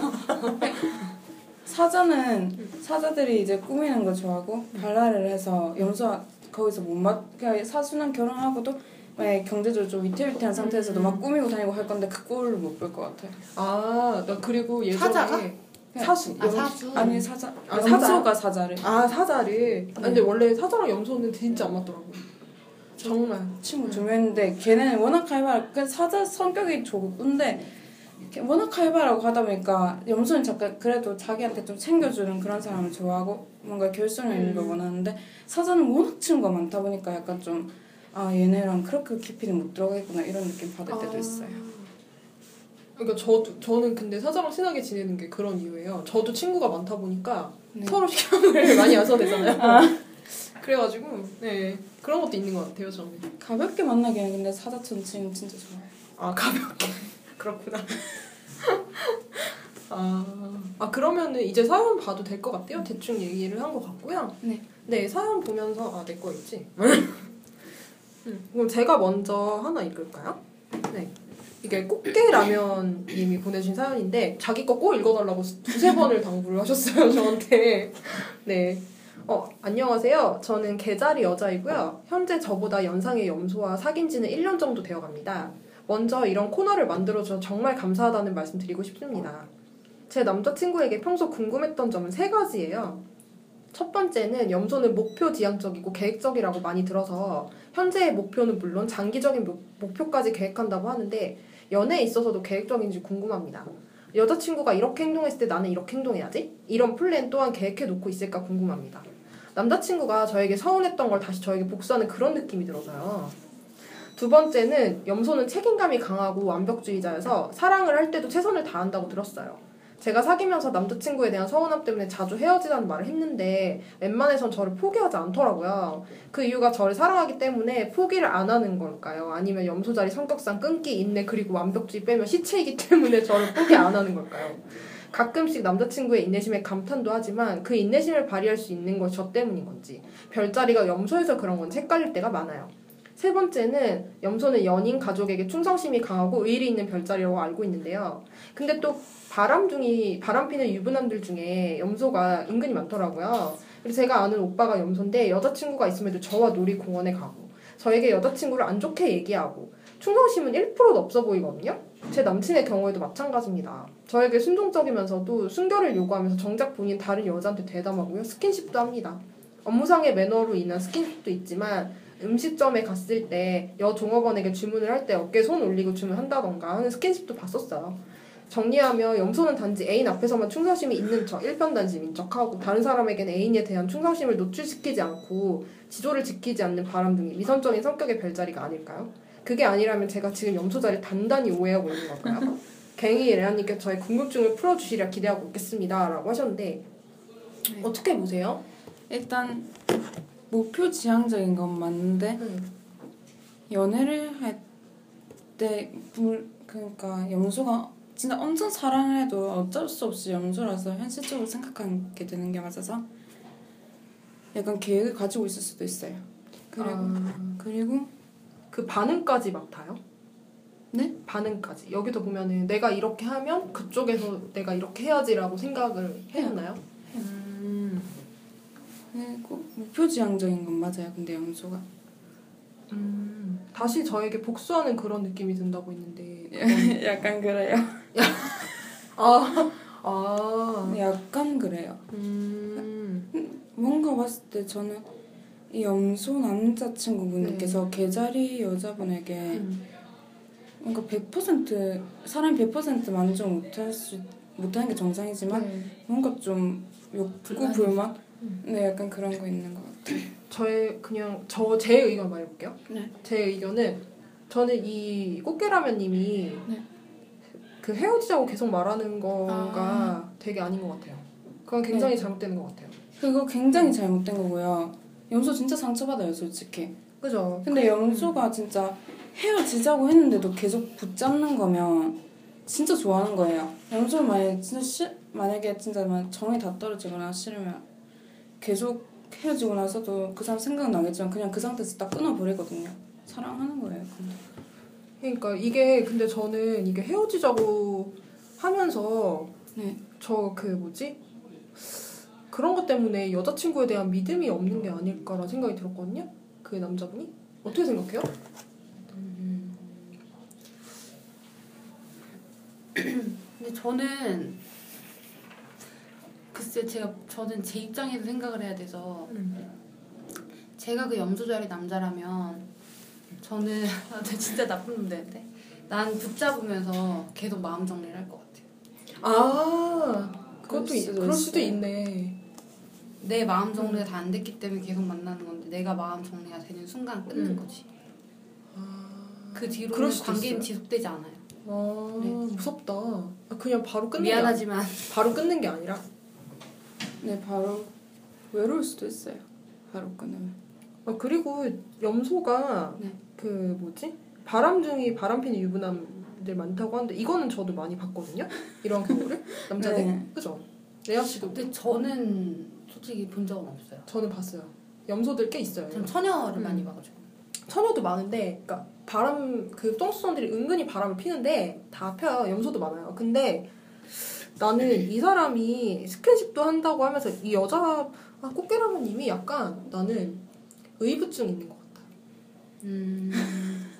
사자는 사자들이 이제 꾸미는 거 좋아하고 발랄을 해서 염소가 거기서 못 맞. 그러니까 사수는 결혼하고도 만약에 경제적으로 좀 위태위태한 상태에서도 막 꾸미고 다니고 할 건데 그 꼴을 못볼 것 같아요. 아나 그리고 예전에 사자가? 사수 아 사수. 아니 사자. 아, 염소가 사자를. 아 사자를. 아, 근데 원래 사자랑 염소는 진짜 안 맞더라고. 정말. 친구 두 명인데 걔는 워낙 칼발 그 사자 성격이 좁은데 걔 워낙 칼발하고 하다 보니까 염소는 잠깐 그래도 자기한테 좀 챙겨주는 그런 사람을 좋아하고 뭔가 결속력 있는 걸 음. 원하는데 사자는 워낙 친구가 많다 보니까 약간 좀 아 얘네랑 그렇게 깊이는 못 들어가겠구나 이런 느낌 받을 때도 아. 있어요. 그러니까 저도 저는 근데 사자랑 친하게 지내는 게 그런 이유예요. 저도 친구가 많다 보니까 네. 서로 시간을 <laughs> 많이 야서내잖아요. 그래가지고 네 그런 것도 있는 것 같아요 저는. 가볍게 만나기에는 근데 사자처럼 지금 진짜 좋아요. 아 가볍게 그렇구나. <laughs> 아, 아 그러면은 이제 사연 봐도 될 것 같아요. 대충 얘기를 한 것 같고요. 네. 네 사연 보면서 아 내 거 있지. <laughs> 음, 그럼 제가 먼저 하나 읽을까요? 네. 이게 꽃게라면님이 보내주신 사연인데 자기 거 꼭 읽어달라고 두세 번을 당부를 하셨어요 저한테. <laughs> 네. 어 안녕하세요. 저는 개자리 여자이고요. 현재 저보다 연상의 염소와 사귄 지는 1년 정도 되어 갑니다. 먼저 이런 코너를 만들어줘서 정말 감사하다는 말씀 드리고 싶습니다. 제 남자친구에게 평소 궁금했던 점은 세 가지예요. 첫 번째는 염소는 목표 지향적이고 계획적이라고 많이 들어서 현재의 목표는 물론 장기적인 목- 목표까지 계획한다고 하는데 연애에 있어서도 계획적인지 궁금합니다. 여자친구가 이렇게 행동했을 때 나는 이렇게 행동해야지? 이런 플랜 또한 계획해 놓고 있을까 궁금합니다. 남자친구가 저에게 서운했던 걸 다시 저에게 복수하는 그런 느낌이 들어서요. 두 번째는 염소는 책임감이 강하고 완벽주의자여서 사랑을 할 때도 최선을 다한다고 들었어요. 제가 사귀면서 남자친구에 대한 서운함 때문에 자주 헤어지자는 말을 했는데 웬만해선 저를 포기하지 않더라고요. 그 이유가 저를 사랑하기 때문에 포기를 안 하는 걸까요? 아니면 염소자리 성격상 끈기, 인내 그리고 완벽주의 빼면 시체이기 때문에 저를 포기 안 하는 걸까요? 가끔씩 남자친구의 인내심에 감탄도 하지만 그 인내심을 발휘할 수 있는 것이 저 때문인 건지 별자리가 염소여서 그런 건지 헷갈릴 때가 많아요. 세 번째는 염소는 연인 가족에게 충성심이 강하고 의리 있는 별자리라고 알고 있는데요. 근데 또 바람둥이 바람피는 유부남들 중에 염소가 은근히 많더라고요. 그래서 제가 아는 오빠가 염소인데 여자친구가 있음에도 저와 놀이공원에 가고 저에게 여자친구를 안 좋게 얘기하고 충성심은 1%도 없어 보이거든요. 제 남친의 경우에도 마찬가지입니다. 저에게 순종적이면서도 순결을 요구하면서 정작 본인 다른 여자한테 대담하고요. 스킨십도 합니다. 업무상의 매너로 인한 스킨십도 있지만 음식점에 갔을 때 여종업원에게 주문을 할 때 어깨에 손 올리고 주문한다던가 하는 스킨십도 봤었어요. 정리하며 염소는 단지 애인 앞에서만 충성심이 있는 척 일편단심인 척하고 다른 사람에게는 애인에 대한 충성심을 노출시키지 않고 지조를 지키지 않는 바람둥이 위선적인 성격의 별자리가 아닐까요? 그게 아니라면 제가 지금 염소자를 단단히 오해하고 있는 걸까요? 갱이 레아님께 저의 궁금증을 풀어주시리라 기대하고 있겠습니다. 라고 하셨는데 네. 어떻게 보세요? 일단 목표 지향적인 건 맞는데 음. 연애를 할불 그러니까 염소가 진짜 엄청 사랑을 해도 어쩔 수 없이 염소라서 현실적으로 생각하게 되는 게 맞아서 약간 계획을 가지고 있을 수도 있어요. 그리고 아, 그리고 그 반응까지 막 다요? 네? 반응까지 여기도 보면은 내가 이렇게 하면 그쪽에서 내가 이렇게 해야지라고 생각을 해놓나요? 음, 그리고 목표지향적인 건 맞아요. 근데 염소가 음, 다시 저에게 복수하는 그런 느낌이 든다고 했는데 그건- <laughs> 약간 그래요. 아, 아, 약간 그래요. 음, 뭔가 봤을 때 저는 이 염소 남자친구분께서 네. 개자리 여자분에게 음. 뭔가 100% 사람이 100% 만족 못할 수 못하는 게 정상이지만 네. 뭔가 좀 욕구 불만 음. 네 약간 그런 거 있는 것 같아요. 저의 그냥 저 제 의견 말해볼게요. 네. 제 의견은 저는 이 꽃게라면님이 네. 그 헤어지자고 계속 말하는 거가 아. 되게 아닌 것 같아요. 그건 굉장히 네. 잘못되는 것 같아요. 그거 굉장히 잘못된 거고요. 염소 진짜 상처받아요 솔직히. 그죠? 근데 염소가 진짜 헤어지자고 했는데도 계속 붙잡는 거면 진짜 좋아하는 거예요. 염소 만약에 진짜 시, 만약에 진짜 만 정이 다 떨어지거나 싫으면 계속 헤어지고 나서도 그 사람 생각나겠지만 그냥 그 상태에서 딱 끊어버리거든요. 사랑하는 거예요. 근데. 그러니까 이게 근데 저는 이게 헤어지자고 하면서 네. 저 그 뭐지 그런 것 때문에 여자친구에 대한 믿음이 없는 게 아닐까라는 생각이 들었거든요. 그 남자분이 어떻게 생각해요? <clears throat> 근데 저는 글쎄 제가 저는 제 입장에서 생각을 해야 돼서 제가 그 염소 자리 남자라면 저는 <laughs> 아, 저 진짜 나쁜 놈들인데 난 붙잡으면서 계속 마음 정리를 할 것 같아요. 아 그것도 그럴 이- 수도 그럴 수도. 있네. 내 마음 정리가 다 안 됐기 때문에 계속 만나는 건데 내가 마음 정리가 되는 순간 끊는 음. 거지. 아, 그 수도 관계는 있어요. 지속되지 않아요. 아 네. 무섭다. 아, 그냥 바로 끊는 게 미안하지만 아니- 바로 끊는 게 아니라 네 바로 외로울 수도 있어요. 바로 끊으면. 아, 그리고 염소가 네. 그 뭐지 바람둥이 바람피는 유부남들 많다고 하는데 이거는 저도 많이 봤거든요. 이런 경우를 <laughs> 남자들 네. 그죠? 레아 씨도 근데 저는 솔직히 본 적은 없어요. 저는 봤어요. 염소들 꽤 있어요. 전 처녀를 음. 많이 봐가지고. 처녀도 많은데, 그러니까 바람 그 똥수선들이 은근히 바람을 피는데 다 펴요. 염소도 많아요. 근데 나는 이 사람이 스킨십도 한다고 하면서 이 여자 아, 꽃게라면님이 약간 나는 의부증 있는 것 같아. 음. <laughs>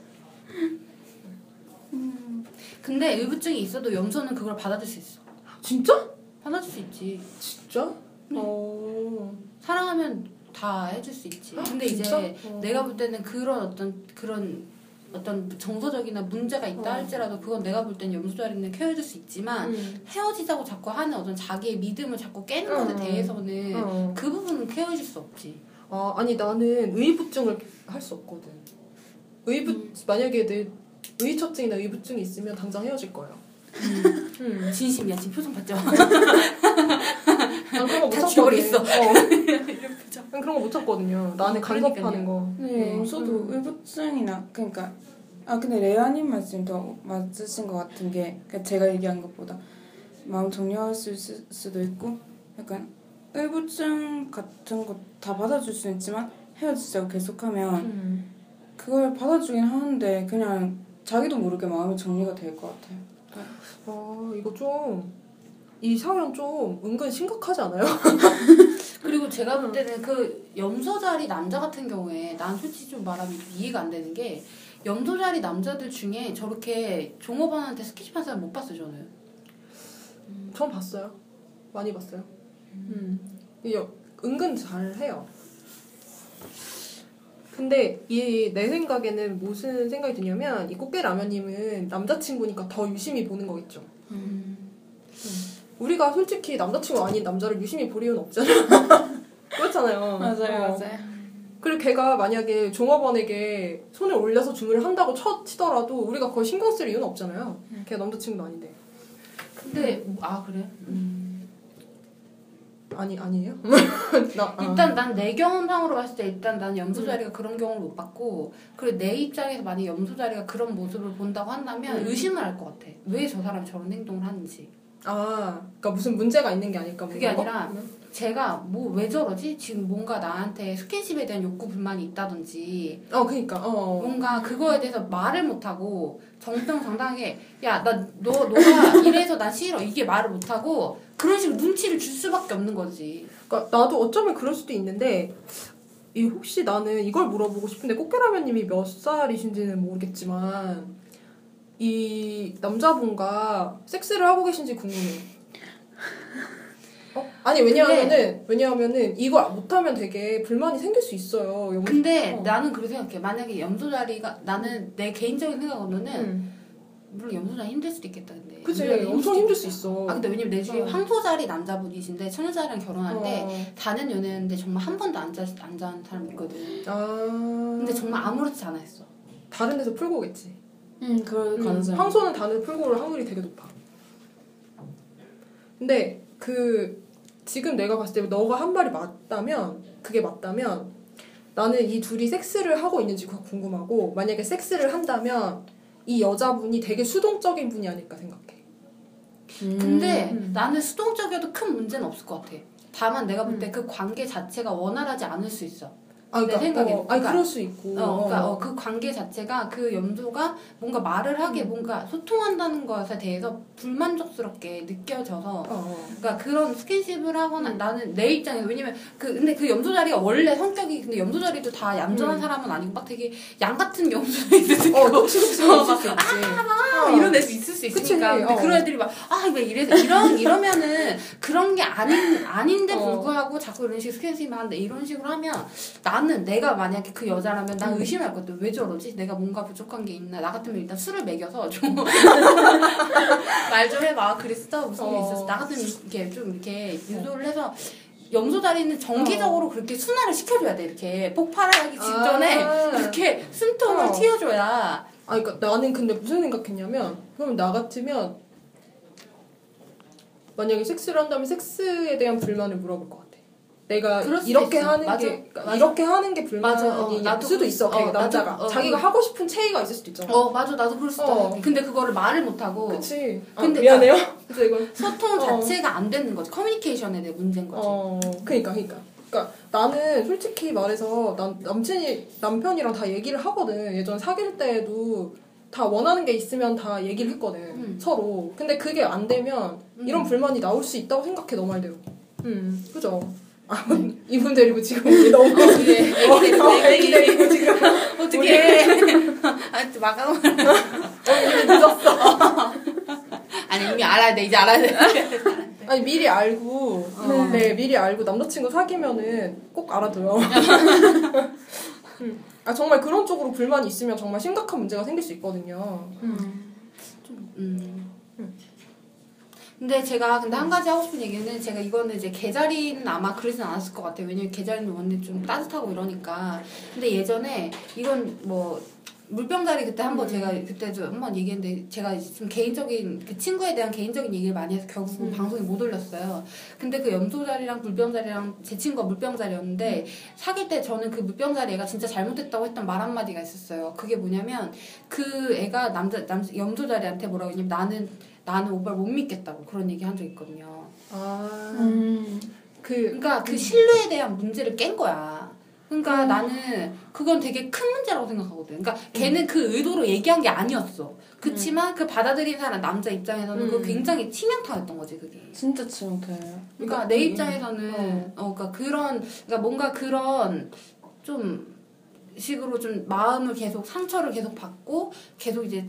근데 의부증이 있어도 염소는 그걸 받아줄 수 있어. 진짜? 받아줄 수 있지. 진짜? 어. 사랑하면 다 해줄 수 있지. 근데 진짜? 이제 어. 내가 볼 때는 그런 어떤 그런 어떤 정서적이나 문제가 있다 어. 할지라도 그건 내가 볼 때는 염소 자리는 케어해줄 수 있지만 음. 헤어지자고 자꾸 하는 어떤 자기의 믿음을 자꾸 깨는 어. 것에 대해서는 어. 그 부분은 케어해줄 수 없지. 아, 아니 나는 의부증을 할 수 없거든. 의부 음. 만약에 내 의처증이나 의부증이 있으면 당장 헤어질 거예요. 음. 진심이야. 지금 표정 봤죠? 난 그런 거못 다 참거든. 죽어 그런 거못 참거든요. 나는 어, 간섭하는 그러니까요. 거. 네, 음. 염소도 의부증이나 그러니까 아 근데 레아님 말씀 더 맞으신 것 같은 게 그러니까 제가 얘기한 것보다 마음 정리할 수 있을 수도 있고 약간 의부증 같은 거 다 받아줄 수 있지만 헤어지자고 계속하면 음. 그걸 받아주긴 하는데 그냥 자기도 모르게 마음이 정리가 될 것 같아요. 아 이거 좀. 이 사연 좀 은근 심각하지 않아요? <laughs> 그리고 제가 볼 때는 그 염소 자리 남자 같은 경우에 난 솔직히 좀 말하면 이해가 안 되는 게 염소 자리 남자들 중에 저렇게 종업원한테 스킨십 한 사람 못 봤어요 저는. 전 봤어요. 많이 봤어요. 음. 이 여- 은근 잘 해요. 근데 이 내 생각에는 무슨 생각이 드냐면 이 꽃게 라면님은 남자친구니까 더 유심히 보는 거겠죠. 우리가 솔직히 남자친구 아닌 남자를 유심히 볼 이유는 없잖아. <laughs> 그렇잖아요. 어. 그리고 걔가 만약에 종업원에게 손을 올려서 주문을 한다고 쳐 치더라도 우리가 그걸 신경 쓸 이유는 없잖아요. 걔가 남자친구도 아닌데. 근데 아 그래? 아니 아니에요? <laughs> 나, 아. 일단 난 내 경험상으로 봤을 때 일단 난 염소 자리가 그런 경험을 못 봤고 그리고 내 입장에서 만약 염소 자리가 그런 모습을 본다고 한다면 음. 의심을 할 것 같아. 왜 저 사람이 저런 행동을 하는지. 아, 그러니까 무슨 문제가 있는 게 아닐까? 뭐 그게? 아니라 제가 뭐 왜 저러지? 지금 뭔가 나한테 스킨십에 대한 욕구 불만이 있다든지 어, 그니까, 어. 뭔가 그거에 대해서 말을 못하고 정정당당하게 야 나 너 너가 <laughs> 이래서 나 싫어 이게 말을 못하고 그런 식으로 눈치를 줄 수밖에 없는 거지. 그러니까 나도 어쩌면 그럴 수도 있는데 이 혹시 나는 이걸 물어보고 싶은데 꽃게라면님이 몇 살이신지는 모르겠지만 이 남자분과 섹스를 하고 계신지 궁금해. 어? 아니 왜냐하면은 왜냐하면은 이걸 못하면 되게 불만이 생길 수 있어요. 영- 근데 어. 나는 그렇게 생각해. 만약에 염소 자리가 나는 내 개인적인 생각으로는 응. 물론 염소 자리 힘들 수도 있겠다. 근데 그치 염소 엄청 힘들 수 있어. 아 근데 왜냐면 내 주위에 어. 황소 자리 남자분이신데 처녀 자리랑 결혼하는데 어. 다는 연애했는데 정말 한 번도 안 자, 안 자는 사람 있거든. 아 근데 정말 아무렇지 않아 했어. 다른 데서 풀고 오겠지. 음, 그럴 가능성이. 황소는 다른 풀고를 확률이 되게 높아. 근데 그 지금 내가 봤을 때 너가 한 말이 맞다면 그게 맞다면 나는 이 둘이 섹스를 하고 있는지 궁금하고 만약에 섹스를 한다면 이 여자분이 되게 수동적인 분이 아닐까 생각해. 근데 음. 나는 수동적이어도 큰 문제는 없을 것 같아. 다만 내가 볼 때그 관계 자체가 원활하지 않을 수 있어. 아, 내 생각에. 어, 그러니까- 그럴 수 있고. 어, 그러니까 어. 어, 그 관계 자체가 그 염소가 뭔가 말을 하게 뭔가 소통한다는 것에 대해서 불만족스럽게 느껴져서 어, 어. 그러니까 그런 스킨십을 하거나 나는 내 입장에서 왜냐면 그 근데 그 염소 자리가 원래 성격이 근데 염소 자리도 다 얌전한 음. 사람은 아니고 막 되게 양 같은 <laughs> 수 있고 어, 어, 있을 수 있지. 아, 어. 이런 애도 있을 수 그치, 있으니까 근데 어. 그런 애들이 막 아 왜 이래서 이런 이러면은 그런 게 아닌 아닌데 어. 불구하고 자꾸 이런 식 스킨십을 하는데 이런 식으로 하면 나는 내가 만약에 그 여자라면 난 음. 의심할 것같아 왜 저러지 내가 뭔가 부족한 게 있나 나 같으면 일단 술을 먹여서 좀 <laughs> 말 좀 해봐 그랬어 무슨 일 어. 있었어 나 같으면 이렇게 좀 이렇게 유도를 해서 염소 자리는 정기적으로 그렇게 순화를 시켜줘야 돼 이렇게 폭발하기 직전에 아. 이렇게 숨통을 어. 튀어줘야 아, 그러니까 나는 근데 무슨 생각했냐면 그럼 나 같으면 만약에 섹스를 한다면 섹스에 대한 불만을 물어볼 것 같아. 내가 이렇게 있어. 하는 맞아. 게 그러니까 맞아. 이렇게 하는 게 맞아. 어, 수도 그- 있어. 어, 걔 나도- 남자가 어, 자기가 그- 하고 싶은 체의가 있을 수도 있잖아. 어 맞아 나도 그럴 수도 어. 있어 근데 그거를 말을 못 하고 그치. 아, 근데 미안해요. <laughs> 그래서 이건 소통 어. 자체가 안 되는 거지 커뮤니케이션에 대해 문제인 거지 어, 그니까, 그니까. 그니까 나는 솔직히 말해서 남, 남친이, 남편이랑 다 얘기를 하거든. 예전 사귈 때에도 다 원하는 게 있으면 다 얘기를 했거든. 음. 서로. 근데 그게 안 되면 이런 음. 불만이 나올 수 있다고 생각해, 너 말대로. 음, 그죠. 아, <laughs> 이분 데리고 지금 너무. 이게 어, 애기 데리고 애기 애기 데리고 지금. 어떻게 <laughs> 아 이미 늦었어. <laughs> 아니 이미 알아야 돼 이제 알아야 돼 아니, 미리 알고. 어. 네, 미리 알고 남자친구 사귀면은 꼭 알아둬요. <laughs> 음. 아, 정말 그런 쪽으로 불만이 있으면 정말 심각한 문제가 생길 수 있거든요. 음. 근데 제가 근데 한 가지 하고 싶은 얘기는 제가 이거는 이제 개자리는 아마 그러진 않았을 것 같아요. 왜냐면 개자리는 원래 좀 따뜻하고 이러니까. 근데 예전에 이건 뭐 물병자리 그때 한번 제가 그때도 한번 얘기했는데 제가 좀 개인적인 그 친구에 대한 개인적인 얘기를 많이 해서 결국 은 방송에 못 올렸어요. 근데 그 염소자리랑 물병자리랑 제 친구가 물병자리였는데 사귈 때 저는 그 물병자리 애가 진짜 잘못했다고 했던 말 한마디가 있었어요. 그게 뭐냐면 그 애가 남자 남 염소자리한테 뭐라고 했냐면 나는 나는 오빠를 못 믿겠다고 그런 얘기 한 적 있거든요. 아, 음. 그, 그러니까 그 신뢰에 대한 문제를 깬 거야. 그러니까 나는 그건 되게 큰 문제라고 생각하거든. 그러니까 걔는 그 의도로 얘기한 게 아니었어. 그치만 그 받아들인 사람 남자 입장에서는 음. 그거 굉장히 치명타였던 거지 그게. 진짜 치명타예요. 그러니까 그러니까 내 음. 입장에서는 어. 어, 그러니까 그런 그러니까 뭔가 그런 좀 식으로 좀 마음을 계속 상처를 계속 받고 계속 이제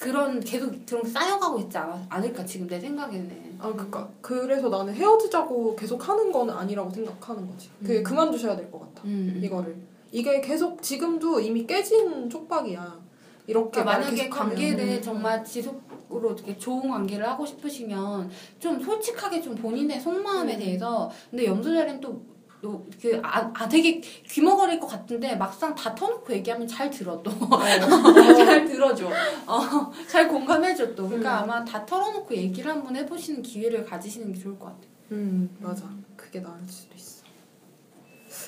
그런 계속 그런 게 쌓여가고 있지 않을까 지금 내 생각에는. 아, 그니까. 그래서 나는 헤어지자고 계속 하는 건 아니라고 생각하는 거지. 그게 음. 그만두셔야 될 것 같아. 음. 이거를. 이게 계속 지금도 이미 깨진 촉박이야. 이렇게 그러니까 말 만약에 계속하면. 관계를 정말 지속으로 이렇게 좋은 관계를 하고 싶으시면 좀 솔직하게 좀 본인의 속마음에 음. 대해서 근데 염소자리는 또 그 아, 아 되게 귀머거릴 것 같은데 막상 다 터놓고 얘기하면 잘 들어 또 <laughs> 잘 들어줘 어, 잘 공감해줘 또 그러니까 음. 아마 다 털어놓고 얘기를 한번 해보시는 기회를 가지시는 게 좋을 것 같아요 음, 맞아. 그게 나을 수도 있어.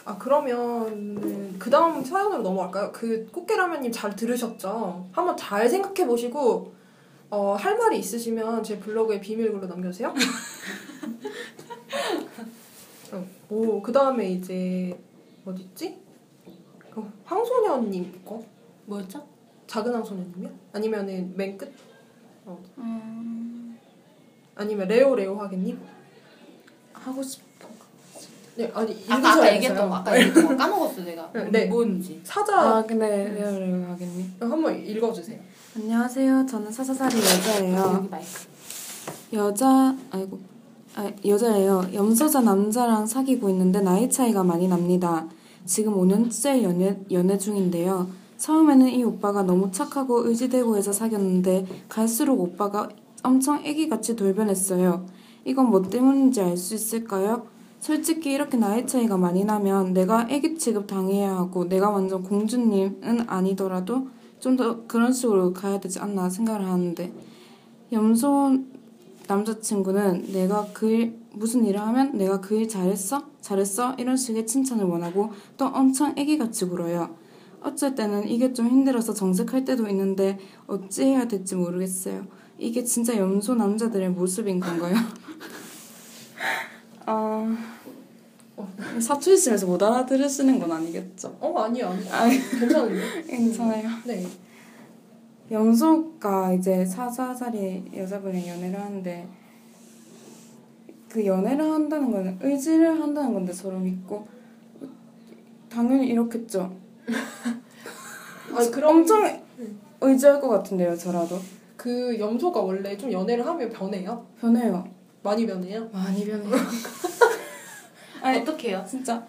아 그러면 그 다음 사연으로 넘어갈까요? 그 꽃게라면님 잘 들으셨죠? 한번 잘 생각해 보시고 어, 할 말이 있으시면 제 블로그에 비밀글로 남겨주세요. <laughs> 어, 뭐, 그 다음에 이제, 어딨지? 어, 황소년님 거? 뭐였죠? 작은 황소년님이요? 아니면은 맨 끝? 음, 아니면 레오 레오 하겠님? 하고 싶어. 네, 아니, 아까 아까. 얘기했던 거 아까 얘기했던 거 까먹었어 내가. 네. 뭔지. 사자 아 근데 레오 레오 하겠니? 한번 읽어주세요. 안녕하세요. 저는 사사살이 여자예요. 여기 마이크. 여자 아이고 아, 여자예요. 염소자 남자랑 사귀고 있는데 나이 차이가 많이 납니다. 지금 5년째 연애 연애 중인데요. 처음에는 이 오빠가 너무 착하고 의지되고 해서 사귀었는데 갈수록 오빠가 엄청 애기같이 돌변했어요. 이건 뭐 때문인지 알 수 있을까요? 솔직히 이렇게 나이 차이가 많이 나면 내가 애기 취급 당해야 하고 내가 완전 공주님은 아니더라도 좀 더 그런 식으로 가야 되지 않나 생각을 하는데 염소 남자친구는 내가 그 일 무슨 일을 하면 내가 그 일 잘했어? 잘했어? 이런 식의 칭찬을 원하고 또 엄청 애기같이 굴어요. 어쩔 때는 이게 좀 힘들어서 정색할 때도 있는데 어찌해야 될지 모르겠어요. 이게 진짜 염소 남자들의 모습인 건가요? <laughs> 어... 사투리심에서 못 알아들으시는 건 아니겠죠? 어, 아니요, 아니요. 아니. 괜찮은데? 괜찮아요. 네. 염소가 이제 사사살이 여자분이 연애를 하는데 그 연애를 한다는 거는 의지를 한다는 건데 서로 믿고 당연히 이렇겠죠. <laughs> 아, 그럼 엄청 의지할 것 같은데요, 저라도. 그 염소가 원래 좀 연애를 하면 변해요? 변해요. 많이 변해요? 많이 변해요. <laughs> 아니, 어떻게요? 진짜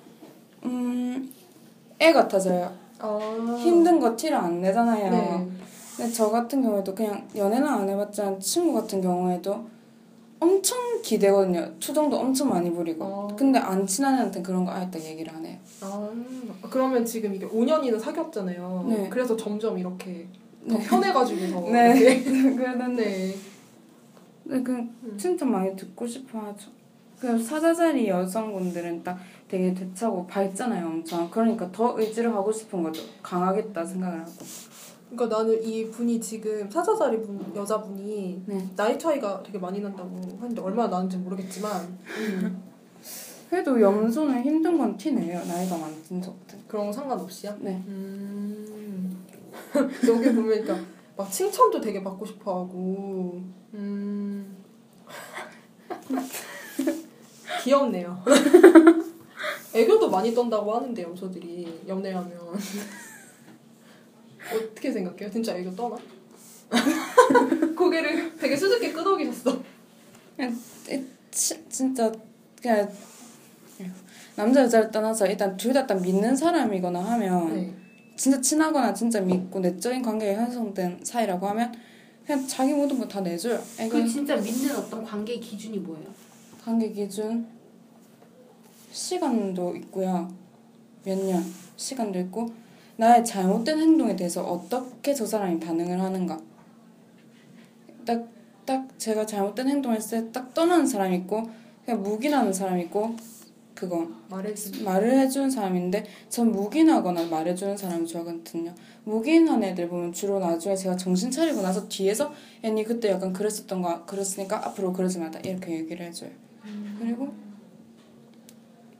음, 애 같아져요. 아. 힘든 거 티를 안 내잖아요. 네. 근데 저 같은 경우에도 그냥 연애는 안 해봤지만 친구 같은 경우에도 엄청 기대거든요. 투정도 엄청 많이 부리고. 어. 근데 안 친한 애한테 그런 거 아예 딱 얘기를 안 해요. 아, 그러면 지금 이게 5년이나 사귀었잖아요. 네. 그래서 점점 이렇게 더 네. 편해가지고 더. <laughs> 네. <laughs> 그런데 네. 네, 그 진짜 많이 듣고 싶어 하죠. 그 사자자리 여성분들은 딱 되게 대차고 밝잖아요, 엄청. 그러니까 더 의지를 하고 싶은 거죠. 강하겠다 생각을 하고. 그러니까 나는 이 분이 지금 사자자리 분 여자분이 네. 나이 차이가 되게 많이 난다고 하는데 얼마나 나는지 모르겠지만 음, 그래도 염소는 힘든 건 티내요. 나이가 많든 적든. 그런 거 상관없이요. 네. 음. <laughs> 여기 보면 그러니까 막 칭찬도 되게 받고 싶어하고 음. <laughs> 귀엽네요. 애교도 많이 떤다고 하는데 염소들이 연애하면 어떻게 생각해요? 진짜 애교 떠나? <laughs> 고개를 되게 수줍게 끄덕이셨어. 치, 진짜 그냥 남자 여자를 떠나서 일단 둘다딱 믿는 사람이거나 하면 네. 진짜 친하거나 진짜 믿고 내적인 관계가 형성된 사이라고 하면 그냥 자기 모든 거 다 내줘요. 애가 그 진짜 믿는 어떤 관계의 기준이 뭐예요? 관계 기준 시간도 있고요. 몇 년 시간도 있고 나의 잘못된 행동에 대해서 어떻게 저 사람이 반응을 하는가. 딱, 딱 제가 잘못된 행동을 했을 때 딱 떠나는 사람이 있고 그냥 묵인하는 사람이 있고 그거 말해주. 말을 해주는 사람인데 전 묵인하거나 말해주는 사람이 좋아하거든요. 묵인한 애들 보면 주로 나중에 제가 정신 차리고 나서 뒤에서 애니 그때 약간 그랬었던 거 그랬으니까 앞으로 그러지 말자 이렇게 얘기를 해줘요. 그리고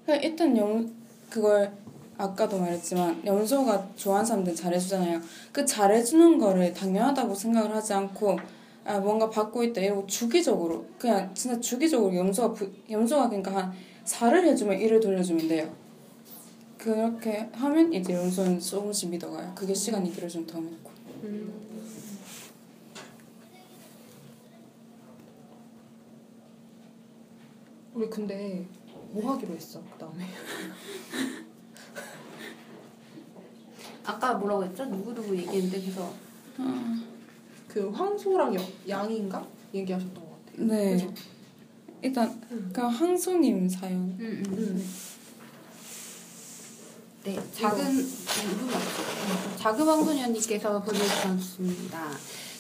그냥 일단 영 그걸 아까도 말했지만 염소가 좋아하는 사람들 잘해주잖아요. 그 잘해주는 거를 당연하다고 생각을 하지 않고 아 뭔가 받고 있다 이러고 주기적으로 그냥 진짜 주기적으로 염소가 부, 염소가 그러니까 한 살을 해주면 일을 돌려주면 돼요. 그렇게 하면 이제 염소는 조금씩 믿어가요. 그게 시간이 길어지면 더 믿고. 음. 우리 근데 뭐 하기로 했어 그 다음에 <laughs> 아까 뭐라고 했죠? 누구누구 얘기했는데 그래서 그 황소랑 여, 양인가 얘기하셨던 것 같아요. 네. 그죠? 일단 음. 그 항소님 사연. 음, 음. 음. 네, 작은 음, 이분 맞죠? 작은 황소년님께서 보내주셨습니다.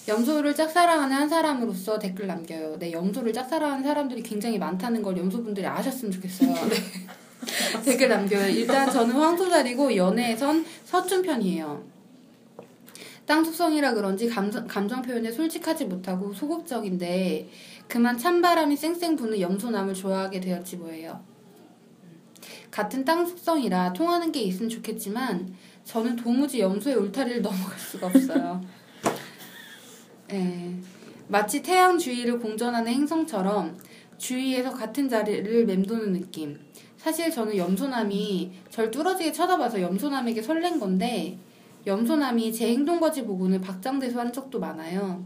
염소를 짝사랑하는 한 사람으로서 댓글 남겨요. 네, 염소를 짝사랑하는 사람들이 굉장히 많다는 걸 염소분들이 아셨으면 좋겠어요. <laughs> 네. <laughs> <laughs> 댓글 남겨요. 일단 저는 황소자리고 연애에선 서툰 편이에요. 땅 속성이라 그런지 감정, 감정 표현에 솔직하지 못하고 소극적인데 그만 찬바람이 쌩쌩 부는 염소남을 좋아하게 되었지 뭐예요. 같은 땅 속성이라 통하는 게 있으면 좋겠지만 저는 도무지 염소의 울타리를 <laughs> 넘어갈 수가 없어요. 예. 마치 태양 주위를 공전하는 행성처럼 주위에서 같은 자리를 맴도는 느낌. 사실 저는 염소남이 절 뚫어지게 쳐다봐서 염소남에게 설렌 건데 염소남이 제 행동거지 보고는 박장대소 한 적도 많아요.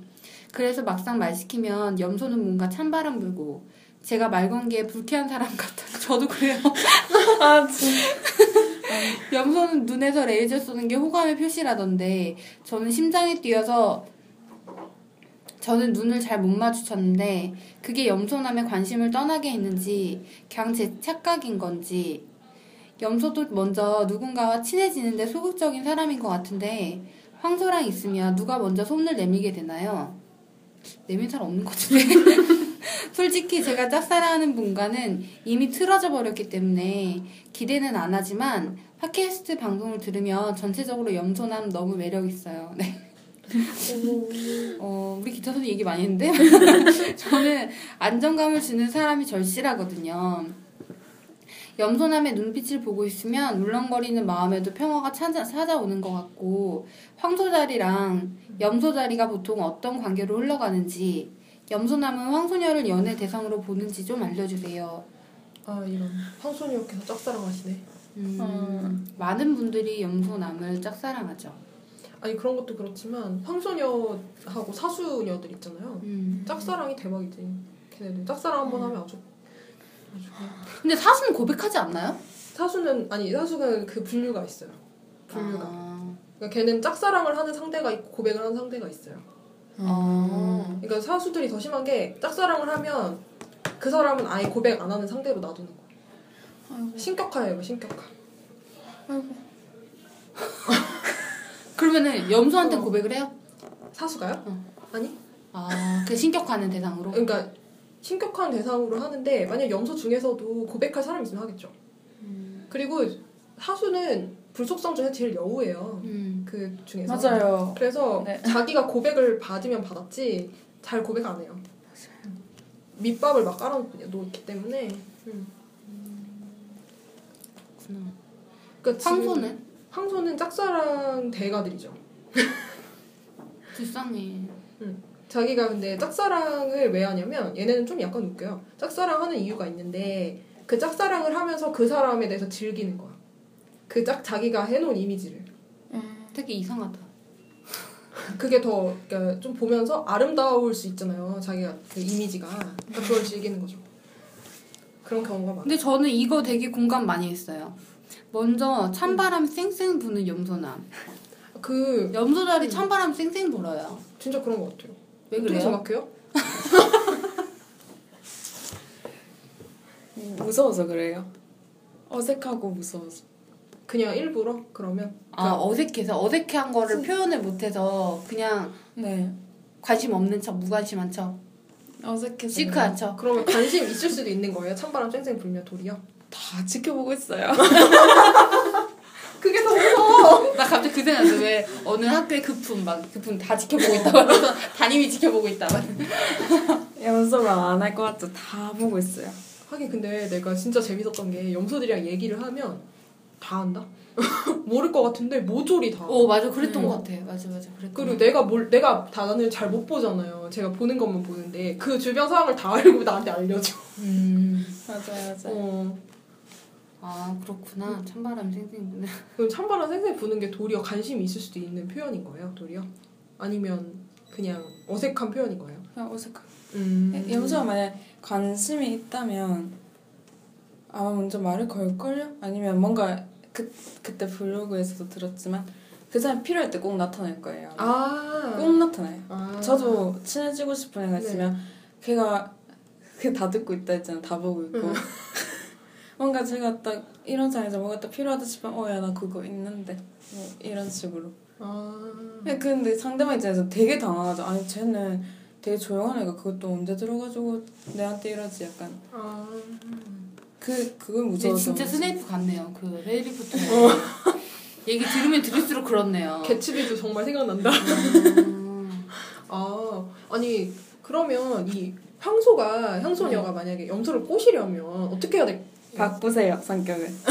그래서 막상 말 시키면 염소는 뭔가 찬바람 불고 제가 말건게 불쾌한 사람 같아. <laughs> 저도 그래요. 아. <laughs> 염소는 눈에서 레이저 쏘는 게 호감의 표시라던데 저는 심장이 뛰어서 저는 눈을 잘 못 마주쳤는데 그게 염소남의 관심을 떠나게 했는지 그냥 제 착각인 건지 염소도 먼저 누군가와 친해지는데 소극적인 사람인 것 같은데 황소랑 있으면 누가 먼저 손을 내밀게 되나요? 내밀 사람 없는 것 같은데 <laughs> 솔직히 제가 짝사랑하는 분과는 이미 틀어져 버렸기 때문에 기대는 안 하지만 팟캐스트 방송을 들으면 전체적으로 염소남 너무 매력 있어요. 네. 어, 우리 기타 선생 얘기 많이 했는데 <laughs> 저는 안정감을 주는 사람이 절실하거든요. 염소남의 눈빛을 보고 있으면 울렁거리는 마음에도 평화가 찾아, 찾아오는 것 같고 황소자리랑 염소자리가 보통 어떤 관계로 흘러가는지 염소남은 황소녀를 연애 대상으로 보는지 좀 알려주세요. 아 이런 황소녀께서 짝사랑하시네. 음, 어. 많은 분들이 염소남을 짝사랑하죠. 아니 그런 것도 그렇지만 황소녀하고 사수녀들 있잖아요. 음. 짝사랑이 대박이지. 걔네들 짝사랑 한번 하면 아주 아주. 근데 사수는 고백하지 않나요? 사수는 아니 사수는 그 분류가 있어요. 분류가. 아. 그러니까 걔는 짝사랑을 하는 상대가 있고 고백을 하는 상대가 있어요. 아. 그러니까 사수들이 더 심한 게 짝사랑을 하면 그 사람은 아예 고백 안 하는 상대로 놔두는 거야. 아이고. 신격화예요, 신격화. 아이고. <laughs> 그러면은 염소한테 어. 고백을 해요? 사수가요? 어. 아니. 아, 그 신격화하는 대상으로? 그러니까 신격화는 대상으로 하는데 만약 염소 중에서도 고백할 사람이 있으면 하겠죠. 음. 그리고 사수는 불속성 중에 제일 여우예요. 음. 그 중에서. 맞아요. 그래서 네. 자기가 고백을 받으면 받았지 잘 고백 안 해요. 밑밥을 막 깔아놓기 때문에. 음. 그렇구나. 그러니까 황소는? 짝사랑 대가들이죠. <laughs> 불쌍해. 자기가 근데 짝사랑을 왜 하냐면 얘네는 좀 약간 웃겨요. 짝사랑하는 이유가 있는데 그 짝사랑을 하면서 그 사람에 대해서 즐기는 거야. 그 짝 자기가 해놓은 이미지를. 음. 되게 이상하다. <laughs> 그게 더 그러니까 좀 보면서 아름다울 수 있잖아요. 자기가 그 이미지가. 그러니까 그걸 즐기는 거죠. 그런 경우가 많아. 근데 저는 이거 되게 공감 많이 했어요. 먼저 찬바람 쌩쌩 부는 염소남. 그 염소자리 찬바람 쌩쌩 불어요. 진짜 그런 것 같아요. 왜 그래요? 생각해요? <laughs> 무서워서 그래요. 어색하고 무서워서. 그냥 일부러 그러면 아 어색해서 어색한 거를 표현을 못해서 그냥 네. 관심 없는 척 무관심한 척 어색해서. 시크한 척. 그러면 관심 있을 수도 있는 거예요. 찬바람 쌩쌩 불면 도리어. 다 지켜보고 있어요. <laughs> 그게 더 무서워. 나 갑자기 그 생각났어. 왜 어느 학교의 급품 막 급품 다 지켜보고 있다고 그래서 <laughs> 담임이 지켜보고 있다고. <laughs> 연습만 안할 것 같죠. 다 보고 있어요. 하긴 근데 내가 진짜 재밌었던 게 염소들이랑 얘기를 하면 다 안다. 모를 것 같은데 모조리 다. 오 맞아 그랬던 음. 것 같아. 맞아 맞아 그랬던 그리고 것 내가 뭘 내가 다단을 잘못 보잖아요. 제가 보는 것만 보는데 그 주변 상황을 다 알고 나한테 알려줘. 같아. 음. 맞아요, 맞아요. 어. 아 그렇구나. 찬바람 쌩쌩 부네. <laughs> 그럼 찬바람 생생 부는 게 도리어 관심이 있을 수도 있는 표현인 거예요. 도리어 아니면 그냥 어색한 표현인 거예요. 그냥 어색한. 음. 염소가 만약 관심이 있다면 아마 먼저 말을 걸걸요? 아니면 뭔가 그, 그때 블로그에서도 들었지만 그 사람 필요할 때 꼭 나타날 거예요. 아. 꼭 나타나요. 아. 저도 친해지고 싶은 애가 있으면 걔가 그다 듣고 있다 했잖아. 다 보고 있고. 응. 뭔가 제가 딱 이런 상황에서 뭔가 딱 필요하다 싶으면 어 야 나 그거 있는데 뭐 이런 식으로 아. 네, 근데 상대방 입장에서 되게 당황하죠. 아니 쟤는 되게 조용한 애가 그것도 언제 들어가지고 내한테 이러지 약간 아. 그 그걸 근데 무서워서 진짜. 스네이프 같네요. 그 해리포터. 얘기 들으면 들을수록 그렇네요. 개츠비도 정말 생각난다. 음. 아, 아니 그러면 이 향소가 향소녀가 만약에 염소를 꼬시려면 어떻게 해야 돼? 바꾸세요 성격을. <laughs>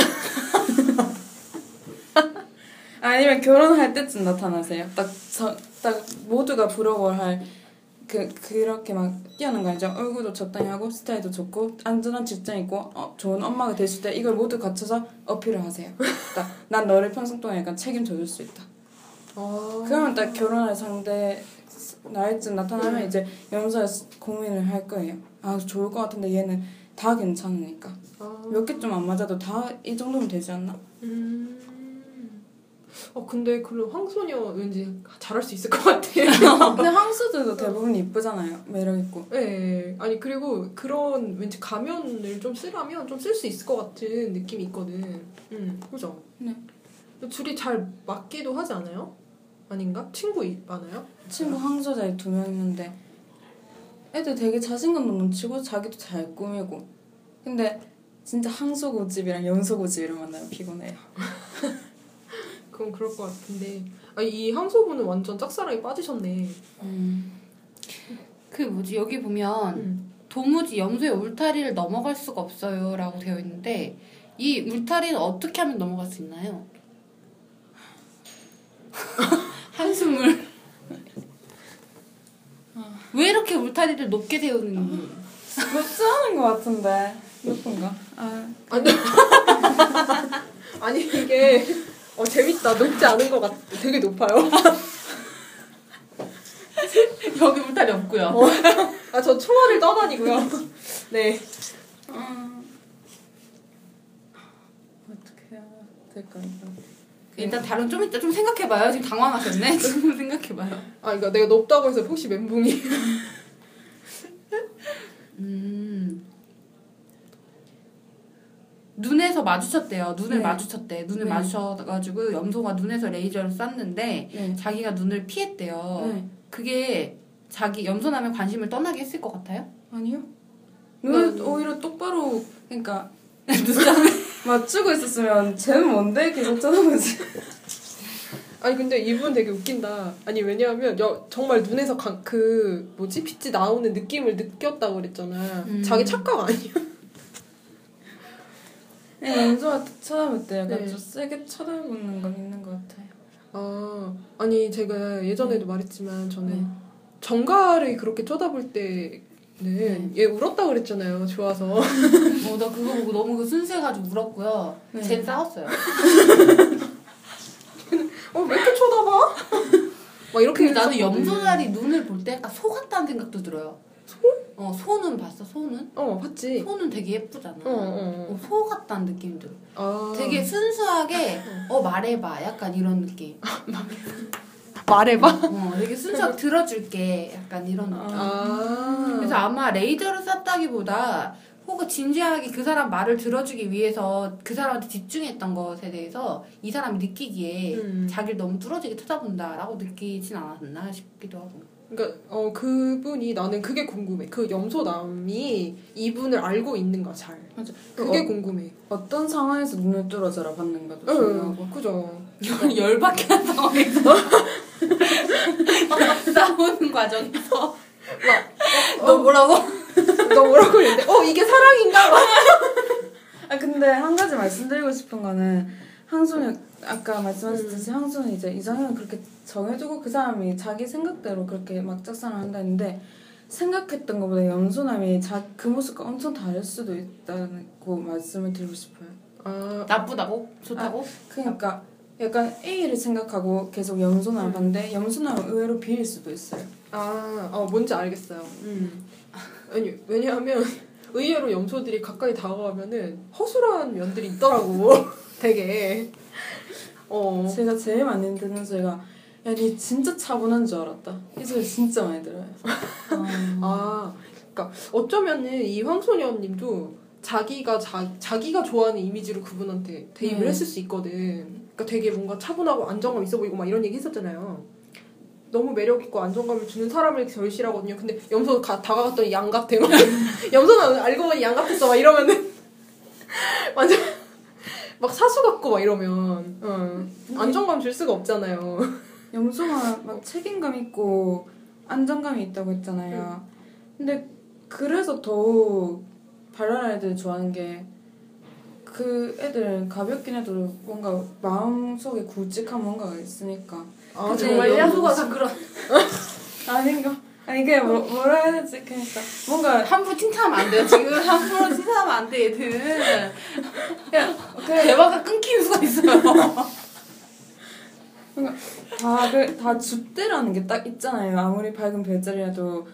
아니면 결혼할 때쯤 나타나세요. 딱딱 모두가 부러워할 그 그렇게 막 뛰어난 거 아니죠? 얼굴도 적당히 하고 스타일도 좋고 안전한 직장 있고 어, 좋은 엄마가 되실 때 이걸 모두 갖춰서 어필을 하세요. 딱 난 너를 평생 동안 약간 책임져 줄 수 있다. 아, 그러면 딱 결혼할 상대 나이쯤 나타나면 이제 염소에서 고민을 할 거예요. 아 좋을 것 같은데 얘는 다 괜찮으니까 아, 몇개 좀 안 맞아도 다 이 정도면 되지 않나? 음. 어 근데 그럼 황소녀 왠지 잘할 수 있을 것 같아. <laughs> 근데 황수들도 대부분 이쁘잖아요. 매력 있고. 네, 아니 그리고 그런 왠지 가면을 좀 쓰라면 좀 쓸 수 있을 것 같은 느낌이 있거든. 음, 그죠? 네. 둘이 잘 맞기도 하지 않아요? 아닌가? 친구 이- 많아요? 친구 황소자에 두 명 있는데 애들 되게 자신감도 넘치고 자기도 잘 꾸미고 근데 진짜 황소 고집이랑 염소 고집이랑 만나면 피곤해요. <laughs> 그건 그럴 것 같은데. 아니 이 황소분은 완전 짝사랑에 빠지셨네. 그 뭐지 여기 보면 음. 도무지 염소의 울타리를 넘어갈 수가 없어요라고 되어 있는데 이 울타리는 어떻게 하면 넘어갈 수 있나요? <laughs> 한숨을 왜 이렇게 울타리를 높게 세우는지 높지 않은 것 같은데 높은가? 아 아니 <laughs> 아니 이게 어 재밌다. 높지 않은 것 같아. 되게 높아요. <laughs> 여기 울타리 없고요. 아저 총알을 떠다니고요. 네. 음. 어떻게 해야 될까 이거? 일단 다른 좀 이따 좀 생각해봐요. 지금 당황하셨네. <laughs> 좀 생각해봐요. 아 그러니까 내가 높다고 해서 혹시 멘붕이. 음. 눈에서 마주쳤대요. 눈을 네. 마주쳤대. 눈을 네. 마주쳐가지고 염소가 눈에서 레이저를 쐈는데 네. 자기가 눈을 피했대요. 네. 그게 자기 염소남의 관심을 떠나게 했을 것 같아요? 아니요. 눈을 난- 오히려 똑바로 그러니까 <laughs> 맞추고 있었으면 쟤는 뭔데 계속 쳐다보지. <laughs> 아니 근데 이분 되게 웃긴다. 아니 왜냐하면 여, 정말 눈에서 강, 그 뭐지 빛이 나오는 느낌을 느꼈다고 그랬잖아. 음. 자기 착각 아니야? 네, 연주가 쳐다볼 때 약간 네. 좀 세게 쳐다보는 건 있는 것 같아요. 아 아니 제가 예전에도 말했지만 저는 네. 정가를 그렇게 쳐다볼 때는 얘 울었다 그랬잖아요. 좋아서. <laughs> 어, 나 그거 보고 너무 그 순수해가지고 울었고요. 네. 쟤는 싸웠어요. <laughs> 어 왜 이렇게 쳐다봐? <laughs> 막 이렇게 나는. 염소날이 눈을 볼 때 약간 소 같다는 생각도 들어요. 소? 어, 소는 봤어, 소는? 어 봤지. 소는 되게 예쁘잖아. 어, 어, 어, 소 같다는 느낌이 들어. 아 되게 순수하게 <laughs> 어 말해봐 약간 이런 느낌. 말해봐. 어 되게 순수하게 들어줄게 약간 이런 느낌. 아 그래서 아마 레이저를 쐈다기보다 혹은 진지하게 그 사람 말을 들어주기 위해서 그 사람한테 집중했던 것에 대해서 이 사람이 느끼기에 음. 자기를 너무 뚫어지게 쳐다본다라고 느끼진 않았나 싶기도 하고. 그러니까 어 그분이 나는 그게 궁금해. 그 염소남이 이분을 알고 있는가 잘. 맞아. 그게 어, 궁금해. 어떤 상황에서 눈을 뚫어져라 받는가도 응, 중요하고. 그죠. 열받게 한 상황에서 <laughs> 싸우는 과정에서 너 뭐라고? <laughs> 너 뭐라고 그랬는데? 어 이게 사랑인가? 봐. <laughs> 아 근데 한 가지 말씀드리고 싶은 거는 항소는 아까 말씀하셨듯이 항소는 이제 이상형을 그렇게 정해두고 그 사람이 자기 생각대로 그렇게 막 짝사랑을 한다는데 생각했던 것보다 염소남이 자, 그 모습과 엄청 다를 수도 있다고 말씀을 드리고 싶어요. 아 나쁘다고? 좋다고? 그러니까 약간 A를 생각하고 계속 염소남을 봤는데 염소남은 의외로 B일 수도 있어요. 아, 어, 뭔지 알겠어요. 음. 아니, 왜냐하면 의외로 염소들이 가까이 다가가면은 허술한 면들이 있더라고. <laughs> 되게. 어. 제가 제일 많이 듣는 소리가 야, 니 진짜 차분한 줄 알았다. 이 소리 진짜 많이 들어요. 아, 그러니까 어쩌면은 이 황소녀님도 자기가 자, 자기가 좋아하는 이미지로 그분한테 대입을 네. 했을 수 있거든. 그러니까 되게 뭔가 차분하고 안정감 있어 보이고 막 이런 얘기 했었잖아요. 너무 매력 있고 안정감을 주는 사람을 절실하거든요. 근데 염소 가, 다가갔더니 양 같아. 막 염소는 알고 보니 양 같았어. 막 이러면은 <laughs> 완전 막 사수 같고 막 이러면 어, 안정감 줄 수가 없잖아요. <laughs> 염소가 막 책임감 있고 안정감이 있다고 했잖아요. 근데 그래서 더욱 발랄한 애들 좋아하는 게 그 애들은 가볍긴 해도 뭔가 마음속에 굵직한 뭔가가 있으니까 아 정말요? 염소가 다 그런 <laughs> 아닌가? 아니 그게 뭐, 뭐라 해야 되지? 그러니까 뭔가 함부로 칭찬하면 안 돼요. 지금 함부로 칭찬하면 안 돼, 얘들. 그냥 그 대화가 끊기는 수가 있어요. 다그다 줏대라는 게 딱 있잖아요. 아무리 밝은 별자리라도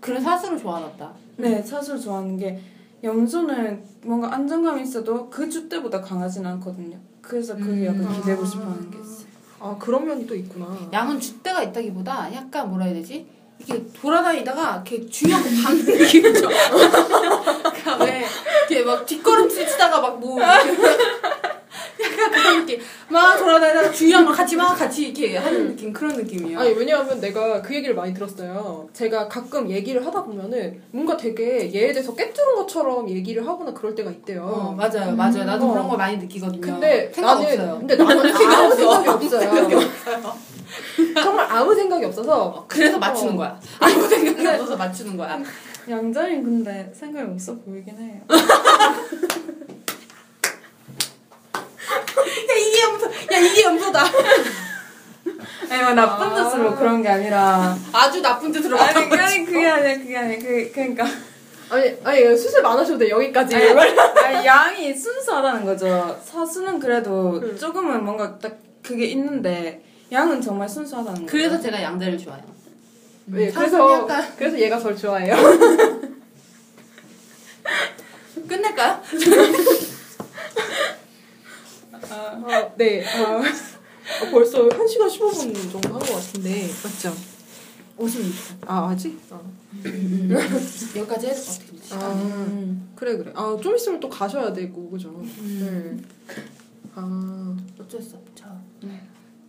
그런 사수를 좋아하다. 네 사실 좋아하는 게 염소는 뭔가 안정감이 있어도 그 줏대보다 강하진 않거든요. 그래서 그게 약간 음. 기대고 싶어 하는 게 있어요. 아 그런 면이 또 있구나. 양은 줏대가 있다기보다 약간 뭐라 해야 되지? 이렇게 돌아다니다가 이렇게 중요한 거 받는 느낌이죠. 그러니까 왜 이렇게 막 뒷걸음질 치다가 막뭐 <laughs> 약간 그런 느낌. 막 돌아다니다가 걸 같이 막 같이 이렇게 하는 느낌 그런 느낌이에요. 아니 왜냐하면 내가 그 얘기를 많이 들었어요. 제가 가끔 얘기를 하다 보면은 뭔가 되게 얘에 대해서 깨뚫은 것처럼 얘기를 하거나 그럴 때가 있대요. 어, 맞아요, 맞아요. 나도 어. 그런 걸 많이 느끼거든요. 근데 생각 나는 없어요. 근데 나는 아무 생각이 없어요. 생각이 없어요. <laughs> 정말 아무 생각이 없어서 그래서 맞추는 어. 거야. 아무 생각이 없어서 맞추는 거야. 양자린 근데 생각이 없어 보이긴 해요. <laughs> 야 이게 염소, 야 이게 염소다. 아니 뭐 나쁜 아. 뜻으로 그런 게 아니라 아주 나쁜 뜻으로 아니 거지. 아니 그게 아니라 그게 아니라 그 그러니까 아니 아니 수습 안 하셔도 돼 여기까지. 아니, 아니, 양이 순수하다는 거죠. 사수는 그래도 응. 조금은 뭔가 딱 그게 있는데 양은 정말 순수하다는 거죠. 그래서 제가 양자를 좋아해요. 네, 사슴이 그래서 약간- 그래서 얘가 절 좋아해요. <laughs> 끝낼까요? <laughs> 어, 네. 어, 어, 벌써 1시간 15분 정도 한 것 같은데 맞죠? 56분. 아 아직? 어. <laughs> 여기까지 해야 될 것 같아요. 아 음. 그래 그래. 아 좀 있으면 또 가셔야 되고 그죠? 음. 네. 아 어쩔 수 없죠.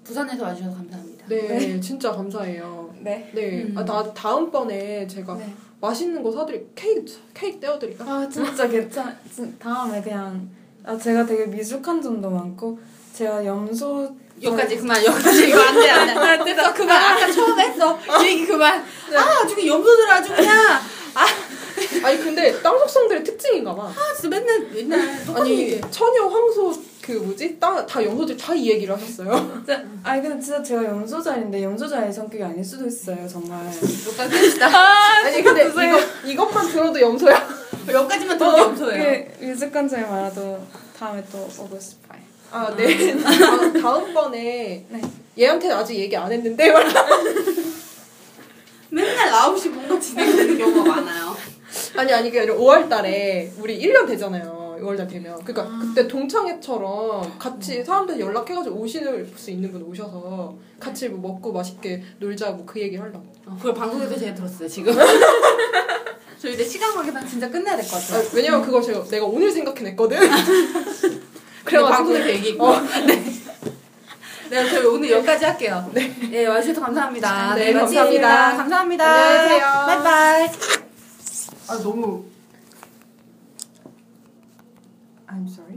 부산에서 와주셔서 감사합니다. 네, <laughs> 진짜 감사해요. 네. 네, 음. 아, 나 다음번에 제가 네. 맛있는 거 사드릴 케이크 케이크 떼어드릴까? 아 진짜 <laughs> 괜찮. 진- 다음에 그냥 아 제가 되게 미숙한 점도 많고 제가 염소 여기까지 그만 여기까지 이거 안돼 안돼 됐어 그만 아까 처음에 했어 이 얘기 그만 아 아주 염소들 아주 그냥 아니 근데 땅 속성들의 특징인가 봐. 아 진짜 맨날 맨날 아니 얘기 처녀 황소 그 뭐지? 땅, 다 염소들 다 이 얘기를 하셨어요. <laughs> 진짜 <laughs> 아니 근데 진짜 제가 염소자인데 염소자의 성격이 아닐 수도 있어요 정말. 여기까지 합시다 <laughs> 아 니 근데 이거 이것만 들어도 염소야. 여기까지만 들어도 염소예요 그게 미숙한 점이 많아도 다음에 또 오고 싶어요. 아 네. 다, 다음번에 네. 얘한테는 아직 얘기 안 했는데 맨날 9시 뭔가 진행되는 경우가 많아요 아니 아니 그게 아니라 5월 달에 우리 1년 되잖아요. 6월달 되면 그러니까 아. 그때 동창회처럼 같이 사람들 연락해가지고 오실 수 있는 분 오셔서 같이 뭐 먹고 맛있게 놀자고 그 얘기 하려고. 어, 그걸 방송에서 제가 들었어요 지금 <laughs> 저 이제 시간 관계상 진짜 끝내야 될것 아, 같아요 왜냐면 그거 제가 내가 오늘 생각해냈거든. <laughs> <laughs> 그래가지고 그래가지고 방송에서 얘기했고 네. 네, 저희 오늘 여기까지 할게요. 네. 네, 와주셔서 감사합니다. 네, 마치겠습니다. 감사합니다. 감사합니다. 안녕히 계세요. 바이바이. 아 너무. I'm sorry.